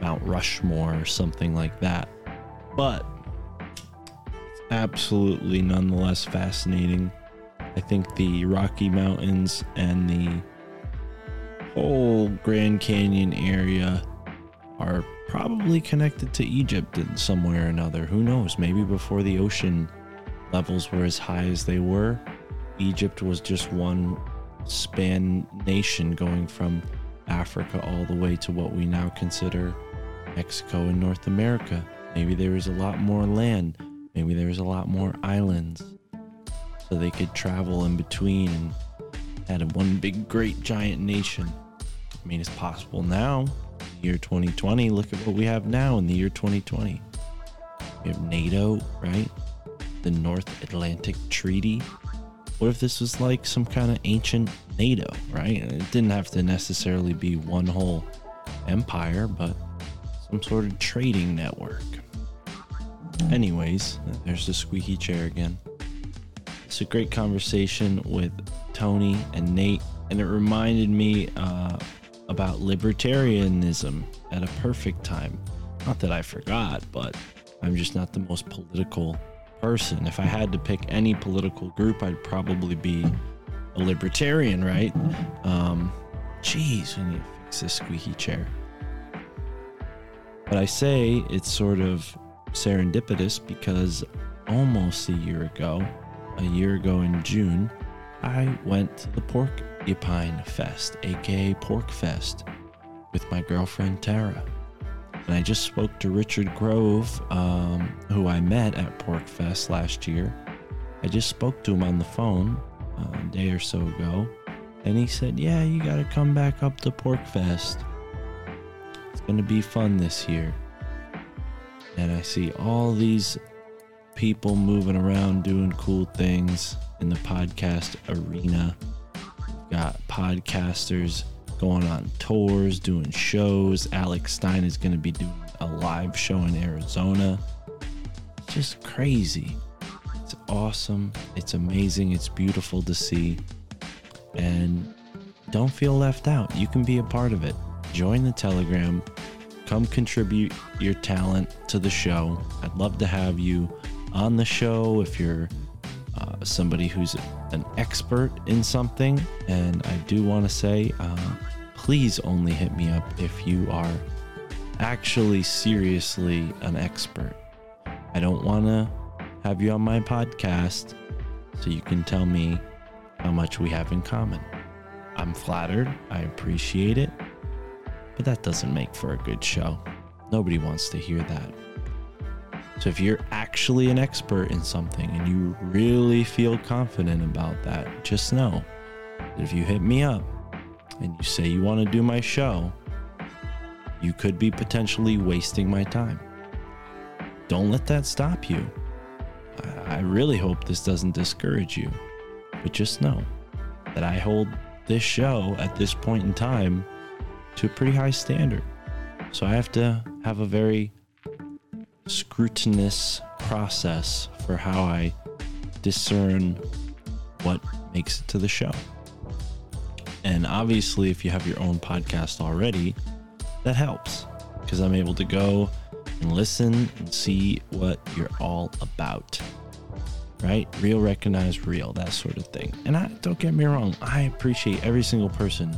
Mount Rushmore or something like that. But it's absolutely nonetheless fascinating. I think the Rocky Mountains and the whole Grand Canyon area are probably connected to Egypt in some way or another. Who knows? Maybe before the ocean levels were as high as they were, Egypt was just one span nation going from Africa all the way to what we now consider Mexico and North America. Maybe there was a lot more land. Maybe there was a lot more islands. So they could travel in between and had one big, great, giant nation. I mean, it's possible now. Year 2020, look at what we have now in the year 2020. We have NATO, right? The North Atlantic Treaty. What if this was like some kind of ancient NATO, right? It didn't have to necessarily be one whole empire, but some sort of trading network. Anyways, there's the squeaky chair again. It's a great conversation with Tony and Nate, and it reminded me uh, about libertarianism at a perfect time. Not that I forgot, but I'm just not the most political person. If I had to pick any political group, I'd probably be a libertarian, right? Um, jeez, we need to fix this squeaky chair. But I say it's sort of serendipitous because almost a year ago, a year ago in June, I went to the Porcupine Fest, aka PorcFest, with my girlfriend Tara. And I just spoke to Richard Grove, um, who I met at PorcFest last year. I just spoke to him on the phone uh, a day or so ago, and he said, Yeah, you got to come back up to PorcFest. It's going to be fun this year. And I see all these people moving around doing cool things in the podcast arena. Got podcasters going on tours, doing shows. Alex Stein is going to be doing a live show in Arizona. Just crazy. It's awesome. It's amazing. It's beautiful to see. And don't feel left out. You can be a part of it. Join the Telegram. Come contribute your talent to the show. I'd love to have you on the show if you're uh, somebody who's an expert in something. And I do want to say, uh, please only hit me up if you are actually seriously an expert. I don't want to have you on my podcast so you can tell me how much we have in common. I'm flattered, I appreciate it, but that doesn't make for a good show. Nobody wants to hear that. So if you're actually an expert in something and you really feel confident about that, just know that if you hit me up and you say you want to do my show, you could be potentially wasting my time. Don't let that stop you. I really hope this doesn't discourage you, but just know that I hold this show at this point in time to a pretty high standard. So I have to have a very scrutinous process for how I discern what makes it to the show. And obviously, if you have your own podcast already, that helps because I'm able to go and listen and see what you're all about. Right? Real, recognize real, that sort of thing. And I don't get me wrong, I appreciate every single person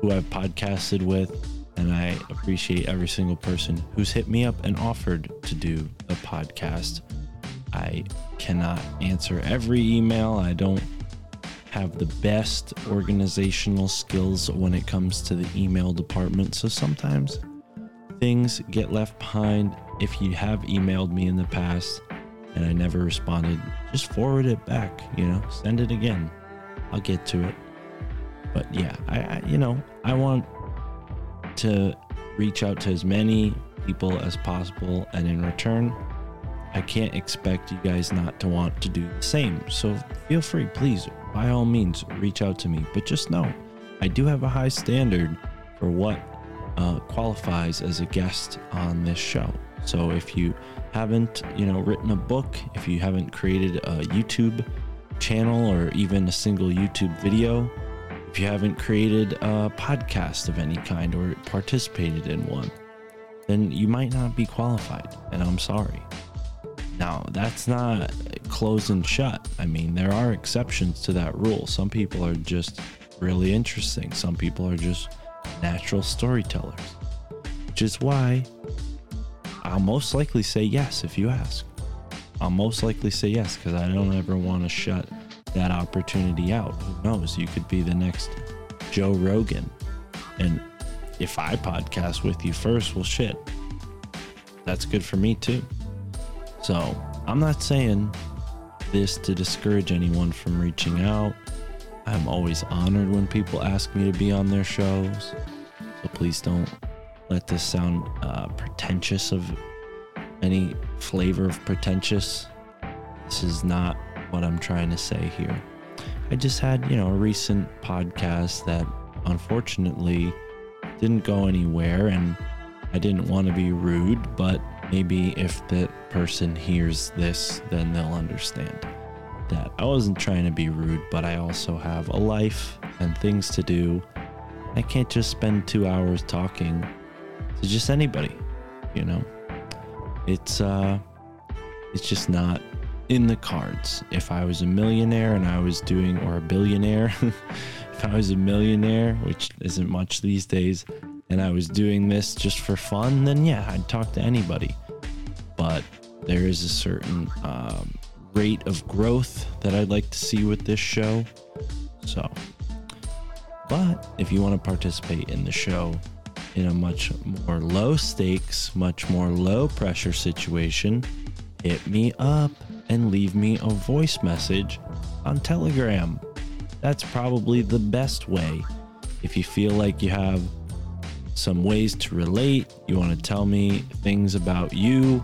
who I've podcasted with, and I appreciate every single person who's hit me up and offered to do a podcast. I cannot answer every email. I don't have the best organizational skills when it comes to the email department. So sometimes things get left behind. If you have emailed me in the past and I never responded, just forward it back, you know, send it again. I'll get to it. But yeah, I, I you know, I want to reach out to as many people as possible and in return I can't expect you guys not to want to do the same. So feel free, please, by all means, reach out to me. But just know, I do have a high standard for what uh, qualifies as a guest on this show. So if you haven't, you know, written a book, if you haven't created a YouTube channel or even a single YouTube video, if you haven't created a podcast of any kind or participated in one, then you might not be qualified. And I'm sorry. Now, that's not closed and shut. I mean, there are exceptions to that rule. Some people are just really interesting, some people are just natural storytellers, which is why I'll most likely say yes if you ask. I'll most likely say yes because I don't ever want to shut that opportunity out. Who knows? You could be the next Joe Rogan. And if I podcast with you first, well, shit, that's good for me too. So I'm not saying this to discourage anyone from reaching out. I'm always honored when people ask me to be on their shows. So please don't let this sound uh, pretentious of any flavor of pretentious. This is not what I'm trying to say here. I just had, you know, a recent podcast that unfortunately didn't go anywhere and I didn't want to be rude, but maybe if that person hears this, then they'll understand that I wasn't trying to be rude, but I also have a life and things to do. I can't just spend two hours talking to just anybody, you know? It's, uh, it's just not in the cards. If I was a millionaire and I was doing, or a billionaire, if I was a millionaire, which isn't much these days, and I was doing this just for fun, then yeah, I'd talk to anybody. But there is a certain um, rate of growth that I'd like to see with this show. So, but if you want to participate in the show in a much more low stakes, much more low pressure situation, hit me up and leave me a voice message on Telegram. That's probably the best way. If you feel like you have some ways to relate, you want to tell me things about you,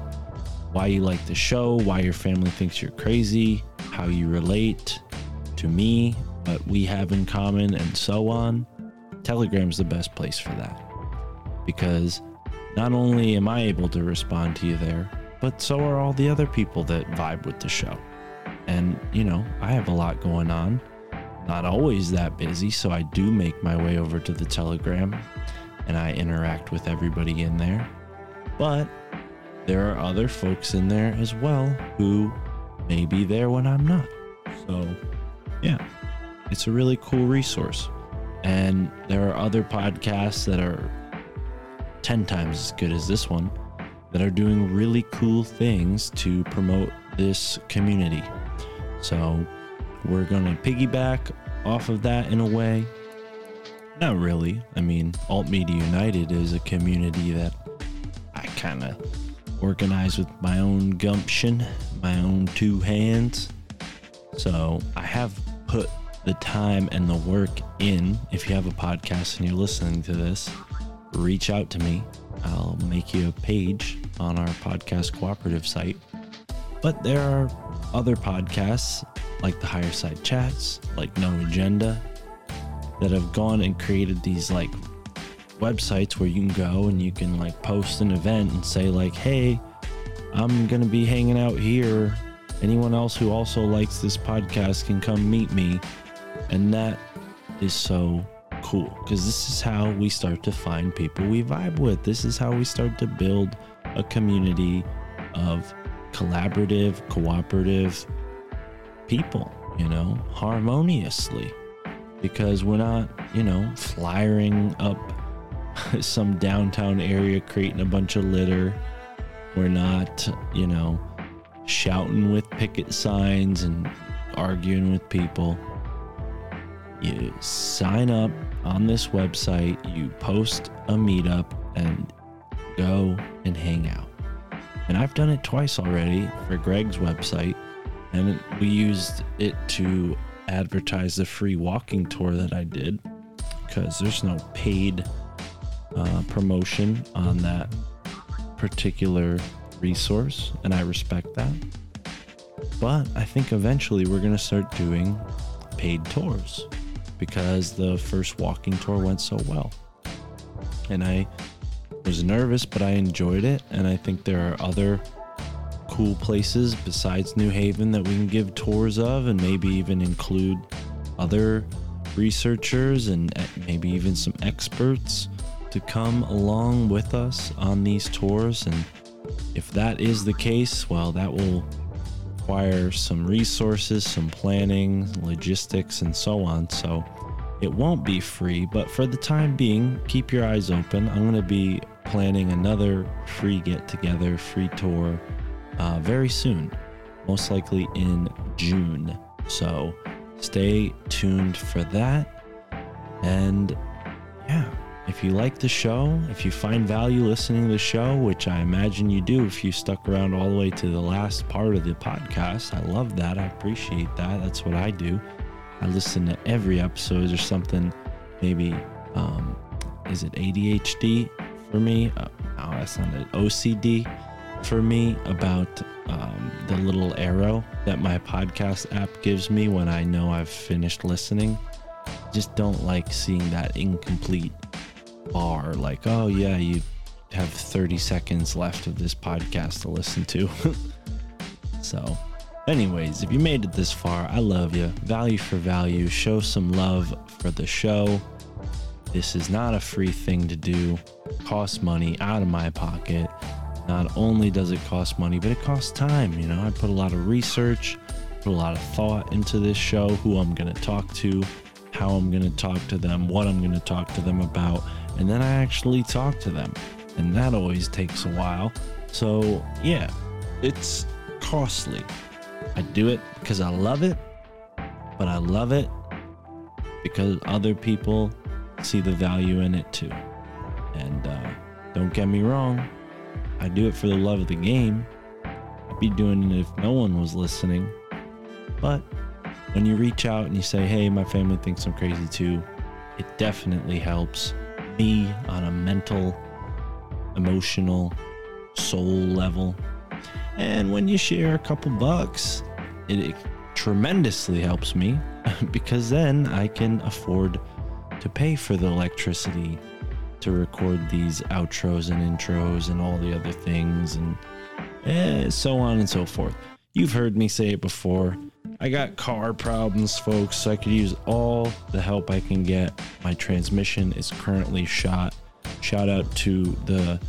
why you like the show, why your family thinks you're crazy, how you relate to me, what we have in common, and so on, Telegram's the best place for that. Because not only am I able to respond to you there, but so are all the other people that vibe with the show. And, you know, I have a lot going on. Not always that busy, so I do make my way over to the Telegram and I interact with everybody in there. But there are other folks in there as well who may be there when I'm not. So, yeah, it's a really cool resource. And there are other podcasts that are 10 times as good as this one that are doing really cool things to promote this community. So, we're going to piggyback off of that in a way. Not really. I mean, Alt Media United is a community that I kind of organize with my own gumption, my own two hands. So I have put the time and the work in. If you have a podcast and you're listening to this, reach out to me. I'll make you a page on our podcast cooperative site. But there are other podcasts like the Higherside Chats, like No Agenda, that have gone and created these like websites where you can go and you can like post an event and say like, "Hey, I'm going to be hanging out here. Anyone else who also likes this podcast can come meet me." And that is so cool because this is how we start to find people we vibe with. This is how we start to build a community of collaborative, cooperative people, you know, harmoniously. Because we're not, you know, flyering up some downtown area creating a bunch of litter. We're not, you know, shouting with picket signs and arguing with people. You sign up on this website, you post a meetup, and go and hang out. And I've done it twice already for Greg's website, and we used it to advertise the free walking tour that I did because there's no paid uh, promotion on that particular resource, and I respect that. But I think eventually we're going to start doing paid tours because the first walking tour went so well. And I was nervous, but I enjoyed it. And I think there are other cool places besides New Haven that we can give tours of and maybe even include other researchers and uh, maybe even some experts to come along with us on these tours. And if that is the case, well, that will require some resources, some planning, logistics, and so on. So it won't be free, but for the time being, keep your eyes open. I'm going to be planning another free get together, free tour uh, very soon, most likely in June. So stay tuned for that. And yeah, if you like the show, if you find value listening to the show, which I imagine you do if you stuck around all the way to the last part of the podcast, I love that. I appreciate that. That's what I do. I listen to every episode. There's something, maybe, um, is it ADHD for me? Uh, no, that's not it. OCD for me about um, the little arrow that my podcast app gives me when I know I've finished listening. Just don't like seeing that incomplete bar like oh yeah you have 30 seconds left of this podcast to listen to so anyways if you made it this far i love you value for value show some love for the show this is not a free thing to do costs money out of my pocket not only does it cost money but it costs time you know i put a lot of research put a lot of thought into this show who i'm going to talk to how i'm going to talk to them what i'm going to talk to them about and then I actually talk to them. And that always takes a while. So, yeah, it's costly. I do it because I love it, but I love it because other people see the value in it too. And uh, don't get me wrong, I do it for the love of the game. I'd be doing it if no one was listening. But when you reach out and you say, hey, my family thinks I'm crazy too, it definitely helps me on a mental, emotional, soul level. And when you share a couple bucks, it, it tremendously helps me because then I can afford to pay for the electricity to record these outros and intros and all the other things and eh, so on and so forth. You've heard me say it before. I got car problems, folks, so I could use all the help I can get. My transmission is currently shot. Shout out to the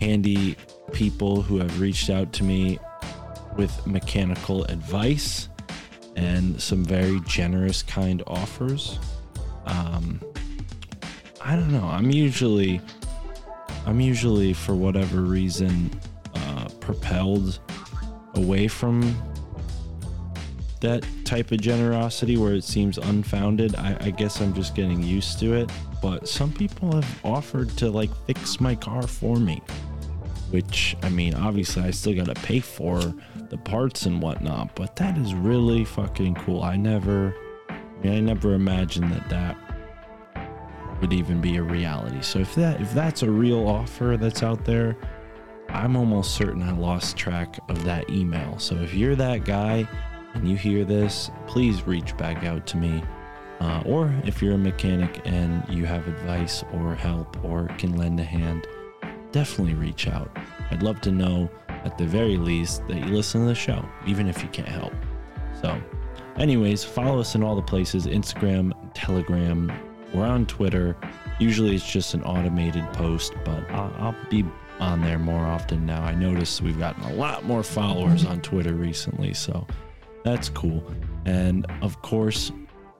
handy people who have reached out to me with mechanical advice and some very generous, kind offers. Um, I don't know. I'm usually, I'm usually for whatever reason, uh, propelled away from that type of generosity where it seems unfounded. I, I guess I'm just getting used to it. But some people have offered to like fix my car for me, which I mean, obviously, I still got to pay for the parts and whatnot. But that is really fucking cool. I never, I, mean, I never imagined that that would even be a reality. So if that if that's a real offer that's out there, I'm almost certain I lost track of that email. So if you're that guy and you hear this, please reach back out to me. Uh, or if you're a mechanic and you have advice or help or can lend a hand, definitely reach out. I'd love to know at the very least that you listen to the show, even if you can't help. So, anyways, follow us in all the places Instagram, Telegram, we're on Twitter. Usually it's just an automated post, but I'll, I'll be on there more often now. I noticed we've gotten a lot more followers on Twitter recently, so that's cool. And of course,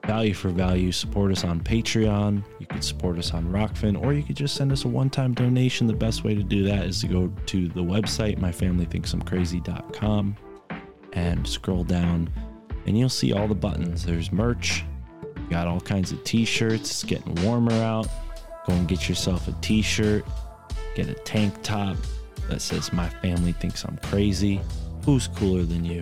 value for value, support us on Patreon. You could support us on Rokfin, or you could just send us a one time donation. The best way to do that is to go to the website, myfamilythinksimcrazy.com, and scroll down, and you'll see all the buttons. There's merch, got all kinds of t shirts. It's getting warmer out. Go and get yourself a t shirt, get a tank top that says, My family thinks I'm crazy. Who's cooler than you?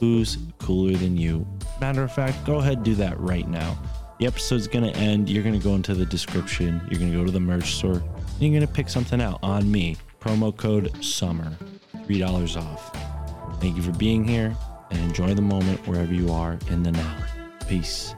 Who's cooler than you? Matter of fact, go ahead and do that right now. The episode's gonna end. You're gonna go into the description. You're gonna go to the merch store. And you're gonna pick something out on me. Promo code SUMMER, $3 off. Thank you for being here and enjoy the moment wherever you are in the now. Peace.